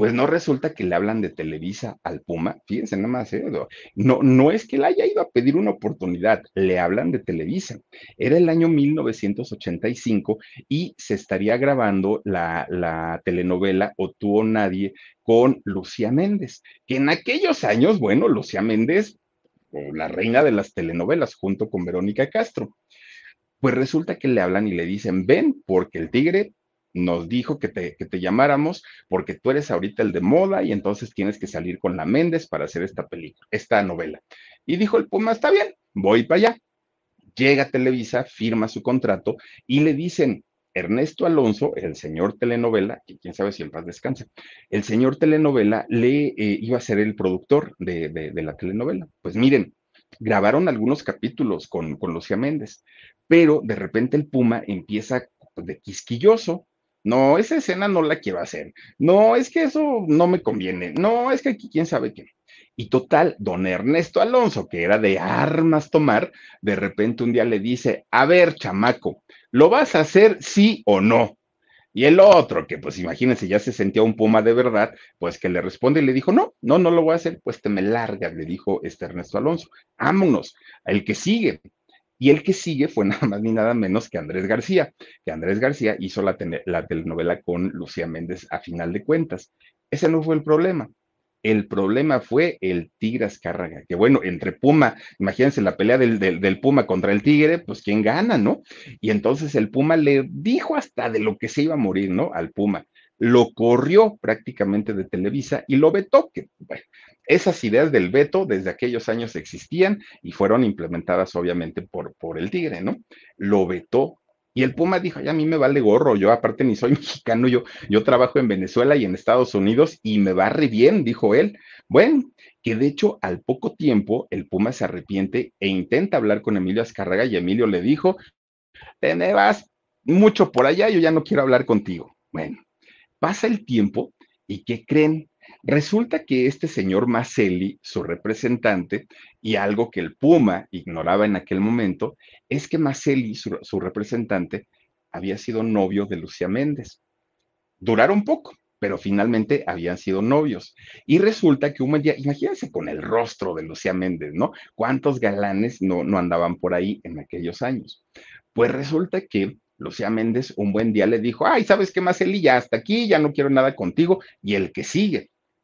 [SPEAKER 1] pues no resulta que le hablan de Televisa al Puma, fíjense nada más, ¿eh? no, no es que le haya ido a pedir una oportunidad, le hablan de Televisa. Era el año 1985 y se estaría grabando la, la telenovela O tú o nadie con Lucía Méndez, que en aquellos años, bueno, Lucía Méndez, la reina de las telenovelas, junto con Verónica Castro. Pues resulta que le hablan y le dicen, ven, porque el tigre nos dijo que te, que te llamáramos porque tú eres ahorita el de moda y entonces tienes que salir con la Méndez para hacer esta película, esta novela. Y dijo el Puma, está bien, voy para allá. Llega a Televisa, firma su contrato y le dicen, Ernesto Alonso, el señor telenovela, y quién sabe si en paz descansa, el señor telenovela le eh, iba a ser el productor de, de, la telenovela. Pues miren, grabaron algunos capítulos con, con Lucía Méndez, pero de repente el Puma empieza de quisquilloso, no, esa escena no la quiero hacer. No, es que eso no me conviene. No, es que aquí quién sabe qué. Y total, don Ernesto Alonso, que era de armas tomar, de repente un día le dice, a ver, chamaco, ¿lo vas a hacer sí o no? Y el otro, que pues imagínense, ya se sentía un puma de verdad, pues que le responde y le dijo, no, no, no lo voy a hacer, pues te me largas, le dijo este Ernesto Alonso. Vámonos, el que sigue. Y el que sigue fue nada más ni nada menos que Andrés García, que Andrés García hizo la, la telenovela con Lucía Méndez a final de cuentas. Ese no fue el problema. El problema fue el Tigre Azcárraga, que bueno, entre Puma, imagínense la pelea del, del, del, Puma contra el Tigre, pues quién gana, ¿no? Y entonces el Puma le dijo hasta de lo que se iba a morir, ¿no? Al Puma. Lo corrió prácticamente de Televisa y lo vetó, que bueno, esas ideas del veto desde aquellos años existían y fueron implementadas obviamente por, por el Tigre, ¿no? Lo vetó. Y el Puma dijo, ya a mí me vale gorro, yo aparte ni soy mexicano, yo, yo trabajo en Venezuela y en Estados Unidos y me va re bien, dijo él. Bueno, que de hecho al poco tiempo el Puma se arrepiente e intenta hablar con Emilio Azcárraga y Emilio le dijo, te me vas mucho por allá, yo ya no quiero hablar contigo. Bueno, pasa el tiempo y ¿qué creen? Resulta que este señor Maselli, su representante, y algo que el Puma ignoraba en aquel momento, es que Maselli, su, representante, había sido novio de Lucía Méndez. Duraron poco, pero finalmente habían sido novios. Y resulta que un día, imagínense con el rostro de Lucía Méndez, ¿no? ¿Cuántos galanes no, no andaban por ahí en aquellos años? Pues resulta que Lucía Méndez un buen día le dijo, ay, ¿sabes qué, Maselli? Ya hasta aquí, ya no quiero nada contigo. Y el que sigue,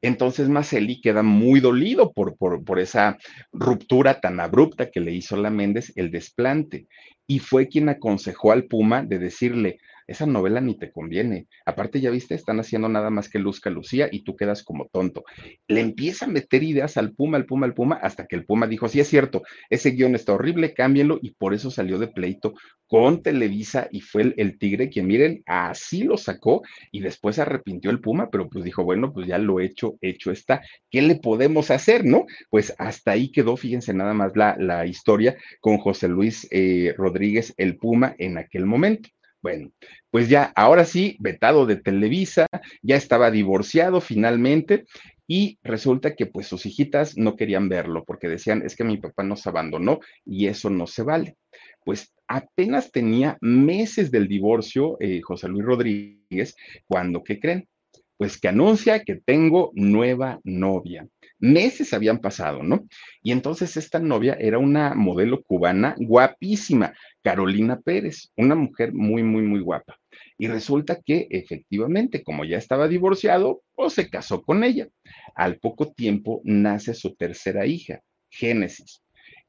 [SPEAKER 1] Entonces Maceli queda muy dolido por, por, por, esa ruptura tan abrupta que le hizo la Méndez el desplante. Y fue quien aconsejó al Puma de decirle, esa novela ni te conviene. Aparte, ya viste, están haciendo nada más que Luzca Lucía y tú quedas como tonto. Le empieza a meter ideas al Puma, al Puma, al Puma, hasta que el Puma dijo, sí es cierto, ese guion está horrible, cámbienlo, y por eso salió de pleito con Televisa y fue el, Tigre quien, miren, así lo sacó y después arrepintió el Puma, pero pues dijo, bueno, pues ya lo hecho, hecho está. ¿Qué le podemos hacer, no? Pues hasta ahí quedó, fíjense nada más la, la historia con José Luis eh, Rodríguez, el Puma, en aquel momento. Bueno, pues ya, ahora sí, vetado de Televisa, ya estaba divorciado finalmente y resulta que pues sus hijitas no querían verlo porque decían, es que mi papá nos abandonó y eso no se vale. Pues apenas tenía meses del divorcio eh, José Luis Rodríguez cuando, ¿qué creen? Pues que anuncia que tengo nueva novia. Meses habían pasado, ¿no? Y entonces esta novia era una modelo cubana guapísima, Carolina Pérez, una mujer muy, muy, muy guapa. Y resulta que efectivamente, como ya estaba divorciado, pues se casó con ella. Al poco tiempo nace su tercera hija, Génesis.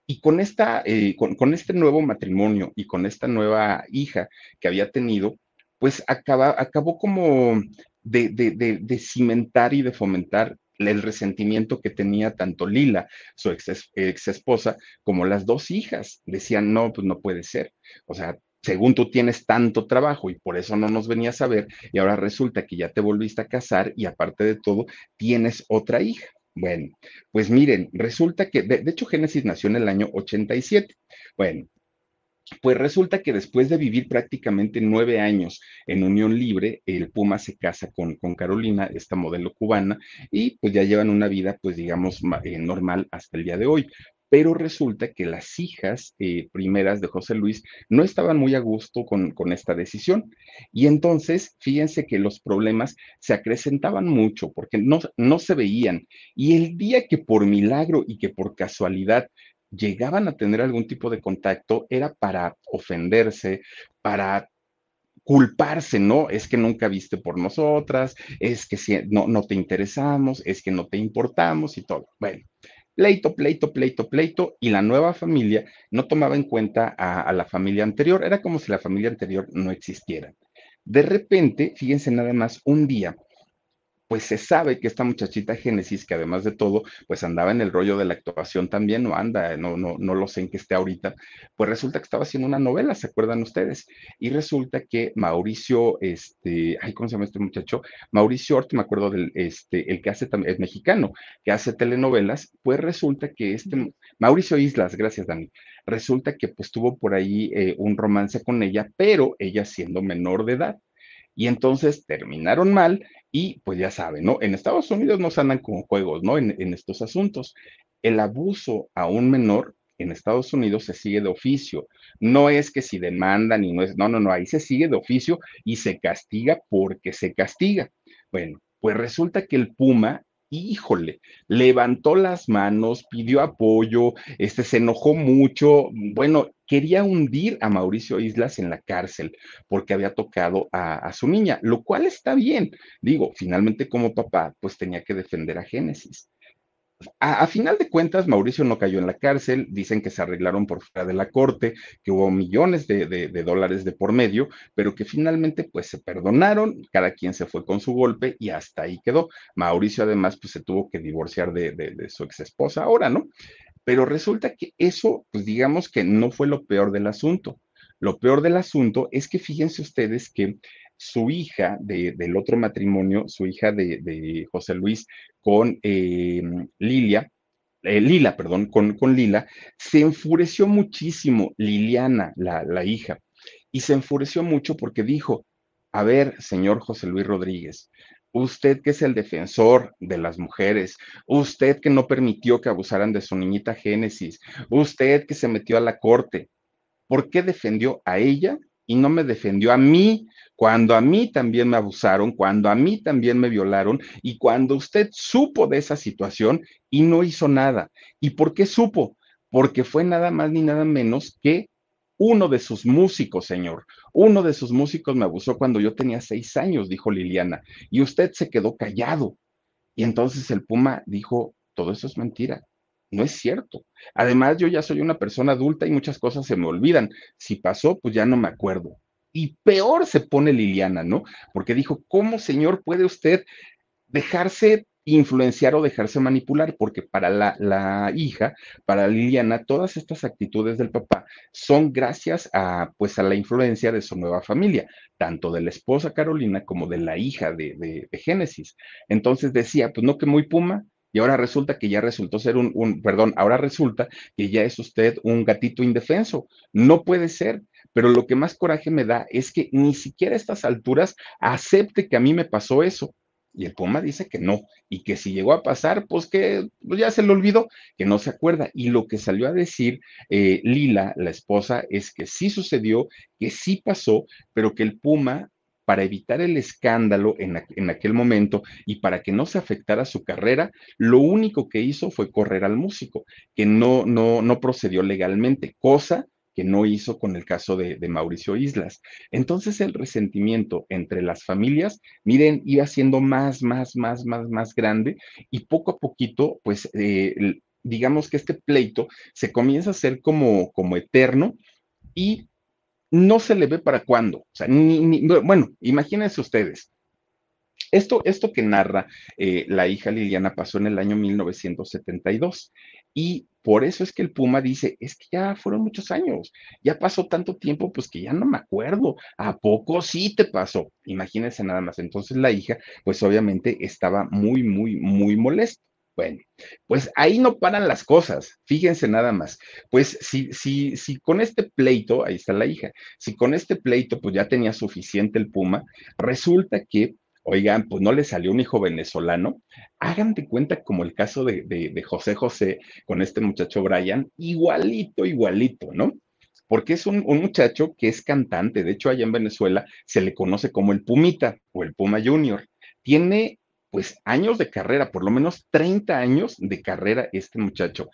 [SPEAKER 1] Y con, esta, eh, con, este nuevo matrimonio y con esta nueva hija que había tenido, pues acabó como de, de, cimentar y de fomentar el resentimiento que tenía tanto Lila, su ex, ex, esposa, como las dos hijas. Decían, no, pues no puede ser. O sea, según tú tienes tanto trabajo y por eso no nos venías a ver, y ahora resulta que ya te volviste a casar y aparte de todo, tienes otra hija. Bueno, pues miren, resulta que, de, hecho, Génesis nació en el año 87. Bueno, pues resulta que después de vivir prácticamente nueve años en unión libre, el Puma se casa con, con Carolina, esta modelo cubana, y pues ya llevan una vida, pues digamos, eh, normal hasta el día de hoy pero resulta que las hijas eh, primeras de José Luis no estaban muy a gusto con, esta decisión. Y entonces, fíjense que los problemas se acrecentaban mucho porque no, no se veían. Y el día que por milagro y que por casualidad llegaban a tener algún tipo de contacto, era para ofenderse, para culparse, ¿no? Es que nunca viste por nosotras, es que si, no, no te interesamos, es que no te importamos y todo. Bueno, pleito, pleito, pleito, pleito, y la nueva familia no tomaba en cuenta a, la familia anterior, era como si la familia anterior no existiera. De repente, fíjense nada más, un día pues se sabe que esta muchachita Génesis, que además de todo, pues andaba en el rollo de la actuación también, no anda, no, no, no lo sé en qué esté ahorita, pues resulta que estaba haciendo una novela, ¿se acuerdan ustedes? Y resulta que Mauricio, este, ay, ¿cómo se llama este muchacho? Mauricio Ort, me acuerdo del, este, el que hace, es mexicano, que hace telenovelas, pues resulta que este, Mauricio Islas, gracias Dani, resulta que pues tuvo por ahí eh, un romance con ella, pero ella siendo menor de edad. Y entonces terminaron mal y pues ya saben, ¿no? En Estados Unidos no se andan con juegos, ¿no? En, en estos asuntos. El abuso a un menor en Estados Unidos se sigue de oficio. No es que si demandan y no es, no, no, no, ahí se sigue de oficio y se castiga porque se castiga. Bueno, pues resulta que el Puma híjole, levantó las manos, pidió apoyo, este, se enojó mucho, bueno, quería hundir a Mauricio Islas en la cárcel porque había tocado a, su niña, lo cual está bien. Digo, finalmente como papá, pues tenía que defender a Génesis. A, final de cuentas, Mauricio no cayó en la cárcel, dicen que se arreglaron por fuera de la corte, que hubo millones de, dólares de por medio, pero que finalmente pues se perdonaron, cada quien se fue con su golpe y hasta ahí quedó. Mauricio además pues se tuvo que divorciar de, de su ex esposa ahora, ¿no? Pero resulta que eso, pues digamos que no fue lo peor del asunto. Lo peor del asunto es que fíjense ustedes que su hija del otro matrimonio, su hija de, José Luis con eh, Lilia, eh, Lila, perdón, con, Lila, se enfureció muchísimo, Liliana, la hija, y se enfureció mucho porque dijo, a ver, señor José Luis Rodríguez, usted que es el defensor de las mujeres, usted que no permitió que abusaran de su niñita Génesis, usted que se metió a la corte, ¿por qué defendió a ella y no me defendió a mí, cuando a mí también me abusaron, cuando a mí también me violaron y cuando usted supo de esa situación y no hizo nada. ¿Y por qué supo? Porque fue nada más ni nada menos que uno de sus músicos, señor. Uno de sus músicos me abusó cuando yo tenía seis años, dijo Liliana, y usted se quedó callado. Y entonces el Puma dijo, todo eso es mentira. No es cierto. Además, yo ya soy una persona adulta y muchas cosas se me olvidan. Si pasó, pues ya no me acuerdo. Y peor se pone Liliana, ¿no? Porque dijo, ¿cómo, señor, puede usted dejarse influenciar o dejarse manipular? Porque para la, la hija, para Liliana, todas estas actitudes del papá son gracias a, pues, a la influencia de su nueva familia, tanto de la esposa Carolina como de la hija de, de, de Génesis. Entonces decía, pues no que muy puma, y ahora resulta que ya resultó ser un, perdón, ahora resulta que ya es usted un gatito indefenso. No puede ser, pero lo que más coraje me da es que ni siquiera a estas alturas acepte que a mí me pasó eso. Y el Puma dice que no, y que si llegó a pasar, pues que pues ya se le olvidó, que no se acuerda. Y lo que salió a decir eh, Lila, la esposa, es que sí sucedió, que sí pasó, pero que el Puma para evitar el escándalo en, en, aquel momento y para que no se afectara su carrera, lo único que hizo fue correr al músico, que no, no, no procedió legalmente, cosa que no hizo con el caso de, Mauricio Islas. Entonces el resentimiento entre las familias, miren, iba siendo más, más, más, más, más grande y poco a poquito, pues, eh, digamos que este pleito se comienza a hacer como, como eterno y no se le ve para cuándo. O sea, ni, bueno, imagínense ustedes. Esto, esto que narra eh, la hija Liliana pasó en el año 1972 y por eso es que el Puma dice, es que ya fueron muchos años, ya pasó tanto tiempo, pues que ya no me acuerdo. ¿A poco sí te pasó? Imagínense nada más. Entonces la hija, pues obviamente estaba muy, muy, muy molesta. Bueno, pues ahí no paran las cosas, fíjense nada más. Pues si, si, si con este pleito, ahí está la hija, si con este pleito pues ya tenía suficiente el Puma, resulta que oigan, pues no le salió un hijo venezolano, hagan cuenta como el caso de, José José con este muchacho Brian, igualito, igualito, ¿no? Porque es un, un, muchacho que es cantante, de hecho allá en Venezuela se le conoce como el Pumita o el Puma Junior. Tiene pues años de carrera, por lo menos 30 años de carrera este muchacho.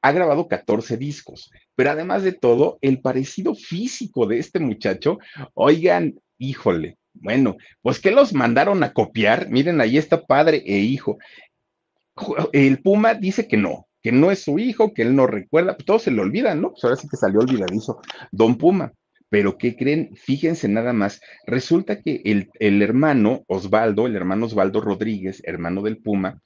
[SPEAKER 1] Ha grabado 14 discos, pero además de todo, el parecido físico de este muchacho, oigan, híjole, bueno, pues que los mandaron a copiar. Miren, ahí está padre e hijo. El Puma dice que no, que no es su hijo, que él no recuerda, pues todo se le olvida, ¿no? Pues ahora sí que salió olvidadizo Don Puma. Pero ¿qué creen? Fíjense nada más. Resulta que el, el hermano Osvaldo, el hermano Osvaldo Rodríguez, hermano del Puma,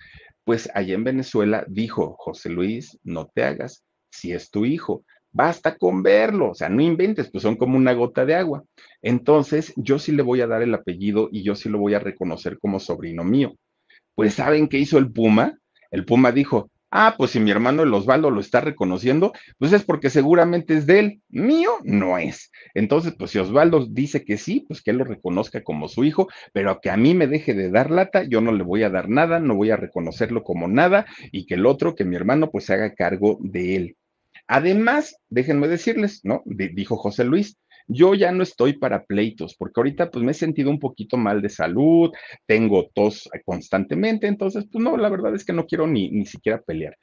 [SPEAKER 1] pues allá en Venezuela dijo, José Luis, no te hagas, si es tu hijo, Basta con verlo, o sea, no inventes, pues son como una gota de agua. Entonces, yo sí le voy a dar el apellido y yo sí lo voy a reconocer como sobrino mío. Pues, ¿saben qué hizo el Puma? El Puma dijo, ah, pues si mi hermano el Osvaldo lo está reconociendo, pues es porque seguramente es de él, mío no es. Entonces, pues si Osvaldo dice que sí, pues que él lo reconozca como su hijo, pero que a mí me deje de dar lata, yo no le voy a dar nada, no voy a reconocerlo como nada y que el otro, que mi hermano, pues se haga cargo de él. Además, déjenme decirles, ¿no? dijo José Luis, yo ya no estoy para pleitos, porque ahorita pues me he sentido un poquito mal de salud, tengo tos constantemente, entonces pues no, la verdad es que no quiero ni, ni siquiera pelear.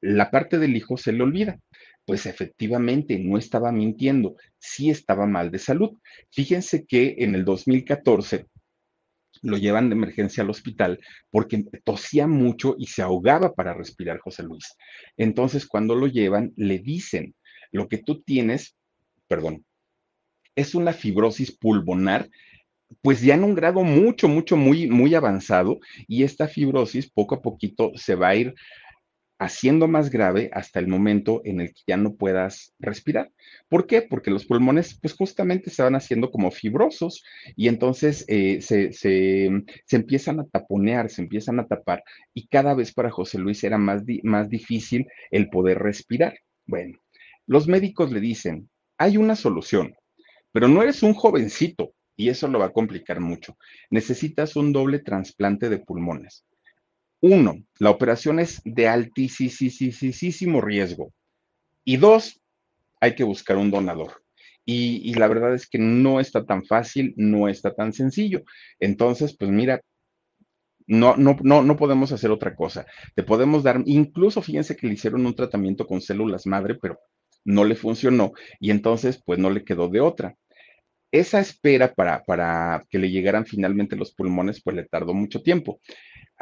[SPEAKER 1] La parte del hijo se le olvida. Pues efectivamente, no estaba mintiendo, sí estaba mal de salud. Fíjense que en el 2014 lo llevan de emergencia al hospital porque tosía mucho y se ahogaba para respirar José Luis. Entonces, cuando lo llevan, le dicen, lo que tú tienes, perdón, es una fibrosis pulmonar pues ya en un grado mucho, mucho, muy, muy avanzado y esta fibrosis poco a poquito se va a ir haciendo más grave hasta el momento en el que ya no puedas respirar. ¿Por qué? Porque los pulmones, pues justamente se van haciendo como fibrosos y entonces eh, se, se, empiezan a taponear, se empiezan a tapar y cada vez para José Luis era más, más difícil el poder respirar. Bueno, los médicos le dicen, hay una solución, pero no eres un jovencito y eso lo va a complicar mucho. Necesitas un doble trasplante de pulmones. Uno, la operación es de altísimo riesgo. Y dos, hay que buscar un donador. Y, la verdad es que no está tan fácil, no está tan sencillo. Entonces, pues mira, no, no, no, no podemos hacer otra cosa. Te podemos dar, incluso fíjense que le hicieron un tratamiento con células madre, pero no le funcionó y entonces pues no le quedó de otra. Esa espera para, para que le llegaran finalmente los pulmones, pues le tardó mucho tiempo.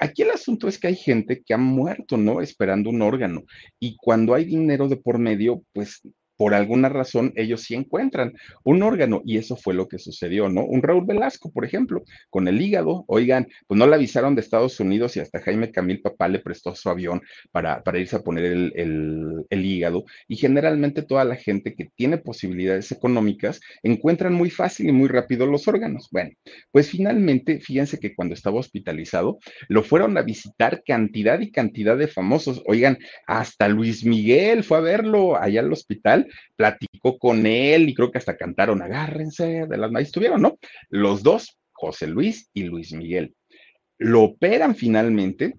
[SPEAKER 1] Aquí el asunto es que hay gente que ha muerto, ¿no? Esperando un órgano. Y cuando hay dinero de por medio, pues por alguna razón ellos sí encuentran un órgano y eso fue lo que sucedió, ¿no? Un Raúl Velasco, por ejemplo, con el hígado, oigan, pues no le avisaron de Estados Unidos y hasta Jaime Camil Papá le prestó su avión para, irse a poner el, hígado y generalmente toda la gente que tiene posibilidades económicas encuentran muy fácil y muy rápido los órganos. Bueno, pues finalmente, fíjense que cuando estaba hospitalizado, lo fueron a visitar cantidad y cantidad de famosos, oigan, hasta Luis Miguel fue a verlo allá al hospital platicó con él y creo que hasta cantaron Agárrense de las maíz, estuvieron, ¿no? Los dos, José Luis y Luis Miguel. Lo operan finalmente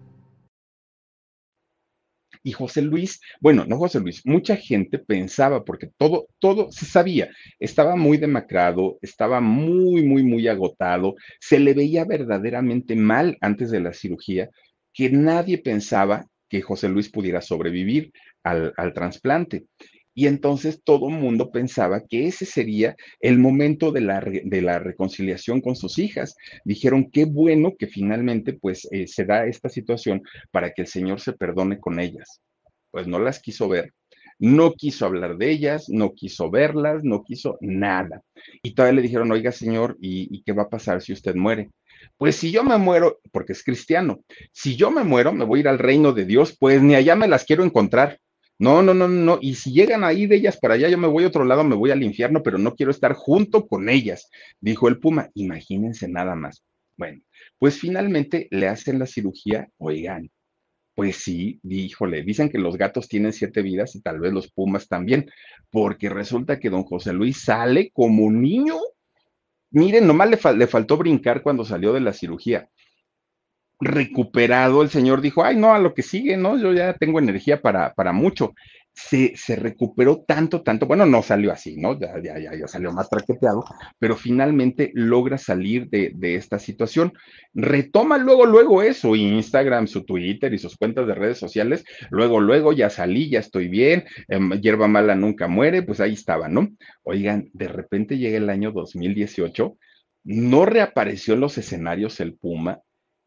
[SPEAKER 1] Y José Luis, bueno, no José Luis, mucha gente pensaba, porque todo, todo se sabía, estaba muy demacrado, estaba muy, muy, muy agotado, se le veía verdaderamente mal antes de la cirugía, que nadie pensaba que José Luis pudiera sobrevivir al, al trasplante. Y entonces todo el mundo pensaba que ese sería el momento de la, de la, reconciliación con sus hijas. Dijeron, qué bueno que finalmente pues eh, se da esta situación para que el Señor se perdone con ellas. Pues no las quiso ver, no quiso hablar de ellas, no quiso verlas, no quiso nada. Y todavía le dijeron, oiga Señor, ¿y, y qué va a pasar si usted muere? Pues si yo me muero, porque es cristiano, si yo me muero, me voy a ir al reino de Dios, pues ni allá me las quiero encontrar no, no, no, no. Y si llegan a ir de ellas para allá, yo me voy a otro lado, me voy al infierno, pero no quiero estar junto con ellas, dijo el Puma. Imagínense nada más. Bueno, pues finalmente le hacen la cirugía, oigan. Pues sí, díjole, dicen que los gatos tienen siete vidas y tal vez los pumas también, porque resulta que don José Luis sale como niño. Miren, nomás le, le faltó brincar cuando salió de la cirugía recuperado, el Señor dijo, ay, no, a lo que sigue, ¿no? Yo ya tengo energía para, para mucho. Se, se, recuperó tanto, tanto, bueno, no salió así, ¿no? Ya, ya, ya, ya salió más traqueteado, pero finalmente logra salir de, de, esta situación. Retoma luego, luego eso, Instagram, su Twitter y sus cuentas de redes sociales, luego, luego ya salí, ya estoy bien, eh, hierba mala nunca muere, pues ahí estaba, ¿no? Oigan, de repente llega el año 2018, no reapareció en los escenarios el Puma,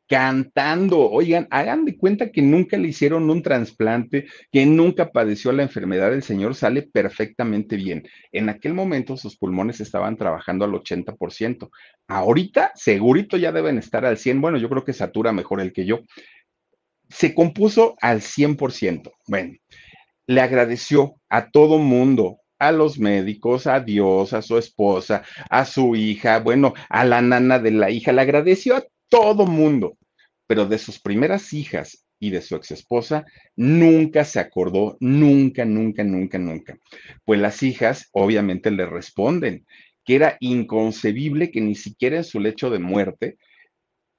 [SPEAKER 1] cantando. Oigan, hagan de cuenta que nunca le hicieron un trasplante, que nunca padeció la enfermedad del señor, sale perfectamente bien. En aquel momento sus pulmones estaban trabajando al 80%. Ahorita, segurito ya deben estar al 100. Bueno, yo creo que satura mejor el que yo. Se compuso al 100%. Bueno, le agradeció a todo mundo, a los médicos, a Dios, a su esposa, a su hija, bueno, a la nana de la hija, le agradeció a todo mundo, pero de sus primeras hijas y de su ex esposa nunca se acordó, nunca, nunca, nunca, nunca. Pues las hijas obviamente le responden que era inconcebible que ni siquiera en su lecho de muerte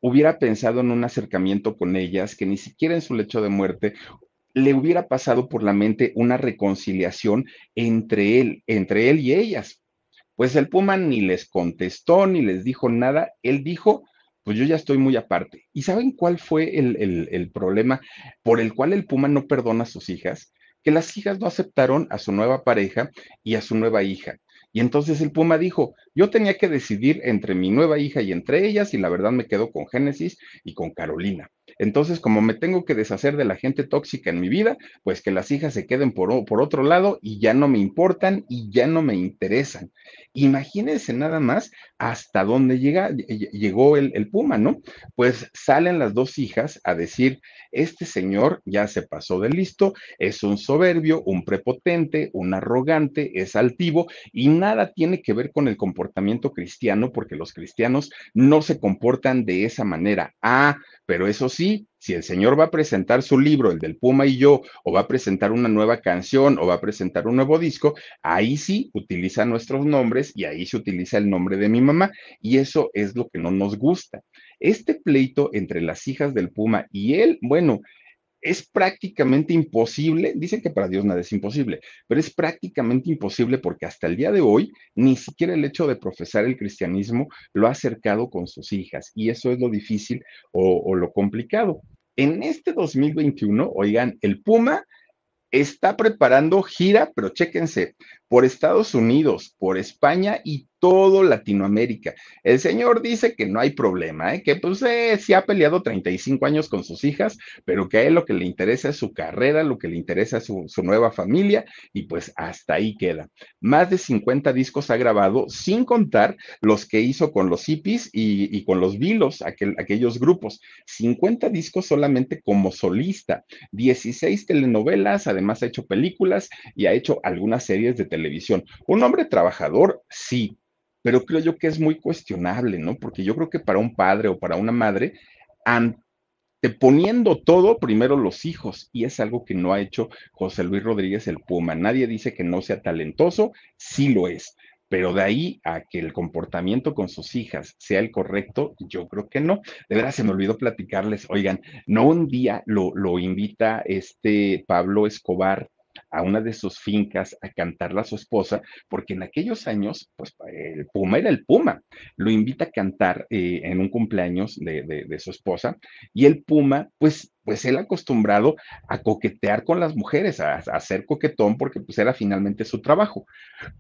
[SPEAKER 1] hubiera pensado en un acercamiento con ellas, que ni siquiera en su lecho de muerte le hubiera pasado por la mente una reconciliación entre él, entre él y ellas. Pues el Puma ni les contestó ni les dijo nada, él dijo, pues yo ya estoy muy aparte. ¿Y saben cuál fue el, problema por el cual el Puma no perdona a sus hijas? Que las hijas no aceptaron a su nueva pareja y a su nueva hija. Y entonces el Puma dijo, yo tenía que decidir entre mi nueva hija y entre ellas, y la verdad me quedo con Génesis y con Carolina. Entonces, como me tengo que deshacer de la gente tóxica en mi vida, pues que las hijas se queden por, por otro lado y ya no me importan y ya no me interesan. Imagínense nada más hasta dónde llega, llegó el, el Puma, ¿no? Pues salen las dos hijas a decir, este señor ya se pasó de listo, es un soberbio, un prepotente, un arrogante, es altivo y nada tiene que ver con el comportamiento cristiano porque los cristianos no se comportan de esa manera. Ah, pero eso sí, si el Señor va a presentar su libro, el del Puma y yo, o va a presentar una nueva canción, o va a presentar un nuevo disco, ahí sí utiliza nuestros nombres y ahí se utiliza el nombre de mi mamá. Y eso es lo que no nos gusta. Este pleito entre las hijas del Puma y él, bueno, es prácticamente imposible, dicen que para Dios nada es imposible, pero es prácticamente imposible porque hasta el día de hoy ni siquiera el hecho de profesar el cristianismo lo ha acercado con sus hijas y eso es lo difícil o, o lo complicado. En este 2021, oigan, el Puma está preparando gira, pero chéquense, por Estados Unidos, por España y todo Latinoamérica. El señor dice que no hay problema, ¿eh? que pues eh, sí ha peleado 35 años con sus hijas, pero que a él lo que le interesa es su carrera, lo que le interesa es su, nueva familia y pues hasta ahí queda. Más de 50 discos ha grabado, sin contar los que hizo con los hippies y, con los vilos, aquellos grupos. 50 discos solamente como solista, 16 telenovelas, además ha hecho películas y ha hecho algunas series de televisión. Un hombre trabajador, sí, pero creo yo que es muy cuestionable, ¿no? Porque yo creo que para un padre o para una madre, anteponiendo todo, primero los hijos, y es algo que no ha hecho José Luis Rodríguez el Puma. Nadie dice que no sea talentoso, sí lo es, pero de ahí a que el comportamiento con sus hijas sea el correcto, yo creo que no. De verdad, se me olvidó platicarles, oigan, no un día lo, lo invita este Pablo Escobar a una de sus fincas a cantarla a su esposa, porque en aquellos años, pues el Puma era el Puma. Lo invita a cantar eh, en un cumpleaños de, su esposa y el Puma, pues, pues él acostumbrado a coquetear con las mujeres, a, hacer coquetón, porque pues era finalmente su trabajo.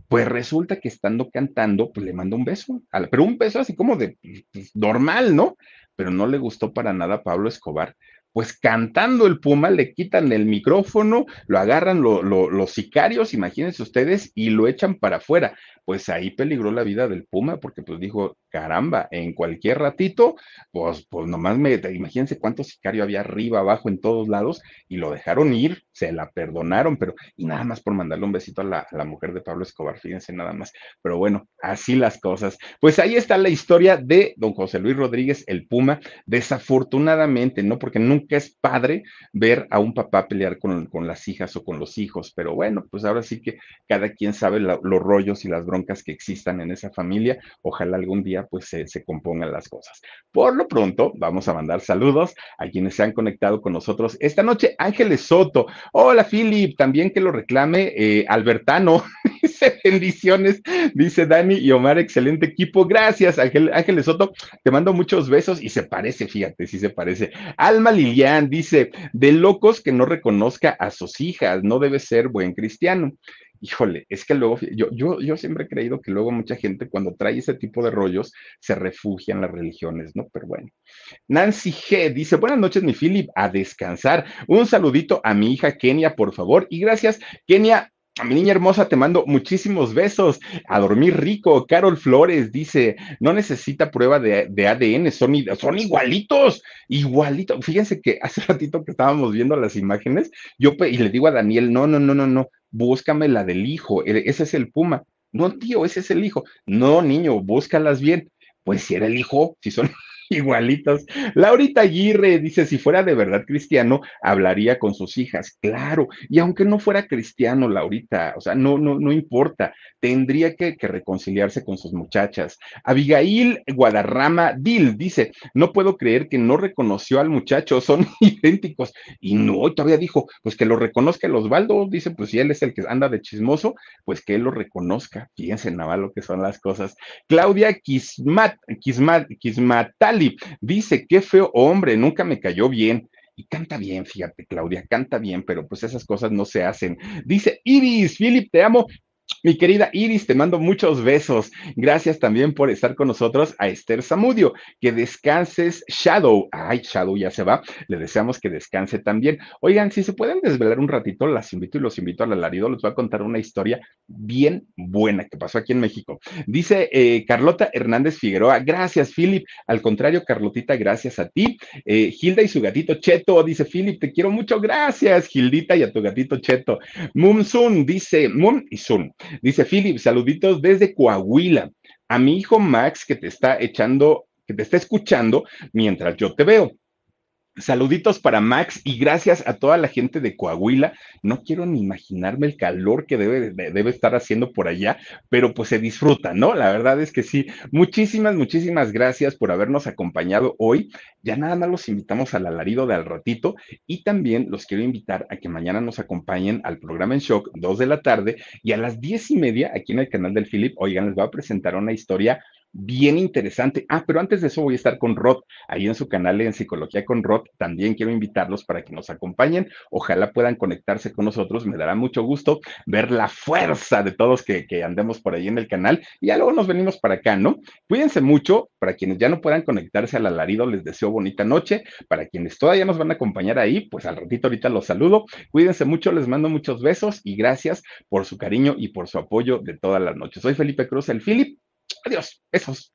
[SPEAKER 1] Pues resulta que estando cantando, pues le manda un beso, pero un beso así como de pues, normal, ¿no? Pero no le gustó para nada a Pablo Escobar pues cantando el Puma, le quitan el micrófono, lo agarran los sicarios, imagínense ustedes, y lo echan para afuera pues ahí peligró la vida del Puma, porque pues dijo, caramba, en cualquier ratito, pues, pues nomás me, imagínense cuántos sicarios había arriba, abajo, en todos lados, y lo dejaron ir, se la perdonaron, pero, y nada más por mandarle un besito a la, a la mujer de Pablo Escobar, fíjense nada más. Pero bueno, así las cosas. Pues ahí está la historia de don José Luis Rodríguez, el Puma, desafortunadamente, ¿no? Porque nunca es padre ver a un papá pelear con, con las hijas o con los hijos, pero bueno, pues ahora sí que cada quien sabe los rollos y las bromas que existan en esa familia. Ojalá algún día pues se, se compongan las cosas. Por lo pronto, vamos a mandar saludos a quienes se han conectado con nosotros esta noche. Ángeles Soto. Hola, Philip. También que lo reclame eh, Albertano. dice bendiciones, dice Dani y Omar, excelente equipo. Gracias, Ángel, Ángeles Soto. Te mando muchos besos y se parece, fíjate, sí se parece. Alma Lilian dice, de locos que no reconozca a sus hijas, no debe ser buen cristiano híjole, es que luego, yo, yo, yo siempre he creído que luego mucha gente cuando trae ese tipo de rollos se refugia en las religiones, ¿no? Pero bueno. Nancy G dice, buenas noches, mi Philip, a descansar. Un saludito a mi hija Kenia, por favor. Y gracias, Kenia, a mi niña hermosa te mando muchísimos besos. A dormir rico. Carol Flores dice, no necesita prueba de, ADN, son, son igualitos, igualitos. Fíjense que hace ratito que estábamos viendo las imágenes, yo y le digo a Daniel, no, no, no, no, no, búscame la del hijo, e, ese es el puma. No, tío, ese es el hijo. No, niño, búscalas bien. Pues si era el hijo, si son igualitos. Laurita Aguirre dice, si fuera de verdad cristiano, hablaría con sus hijas. Claro, y aunque no fuera cristiano, Laurita, o sea, no, no, no importa, tendría que, reconciliarse con sus muchachas. Abigail Guadarrama Dil dice, no puedo creer que no reconoció al muchacho, son idénticos. Y no, todavía dijo, pues que lo reconozca el Osvaldo, dice, pues si él es el que anda de chismoso, pues que él lo reconozca. Fíjense nada lo que son las cosas. Claudia Kismat, Kismat, Dice, qué feo hombre, nunca me cayó bien. Y canta bien, fíjate, Claudia, canta bien, pero pues esas cosas no se hacen. Dice Iris, Philip, te amo, mi querida Iris, te mando muchos besos. Gracias también por estar con nosotros a Esther Zamudio. Que descanses, Shadow. Ay, Shadow ya se va. Le deseamos que descanse también. Oigan, si se pueden desvelar un ratito, las invito y los invito al alarido. Les voy a contar una historia bien buena que pasó aquí en México. Dice eh, Carlota Hernández Figueroa. Gracias, Philip. Al contrario, Carlotita, gracias a ti. Eh, Hilda y su gatito Cheto. Dice Philip, te quiero mucho. Gracias, Gildita y a tu gatito Cheto. Mum Sun dice, Mum y Sun. Dice Philip, saluditos desde Coahuila. A mi hijo Max que te está echando, que te está escuchando mientras yo te veo. Saluditos para Max y gracias a toda la gente de Coahuila. No quiero ni imaginarme el calor que debe, debe estar haciendo por allá, pero pues se disfruta, ¿no? La verdad es que sí. Muchísimas, muchísimas gracias por habernos acompañado hoy. Ya nada más los invitamos al alarido de al ratito y también los quiero invitar a que mañana nos acompañen al programa en shock, dos de la tarde y a las diez y media aquí en el canal del Philip. Oigan, les voy a presentar una historia bien interesante. Ah, pero antes de eso voy a estar con Rod, ahí en su canal en Psicología con Rod. También quiero invitarlos para que nos acompañen. Ojalá puedan conectarse con nosotros. Me dará mucho gusto ver la fuerza de todos que, que andemos por ahí en el canal. Y ya luego nos venimos para acá, ¿no? Cuídense mucho. Para quienes ya no puedan conectarse al alarido, les deseo bonita noche. Para quienes todavía nos van a acompañar ahí, pues al ratito ahorita los saludo. Cuídense mucho, les mando muchos besos y gracias por su cariño y por su apoyo de todas las noches. Soy Felipe Cruz, el Philip. Adiós. Besos.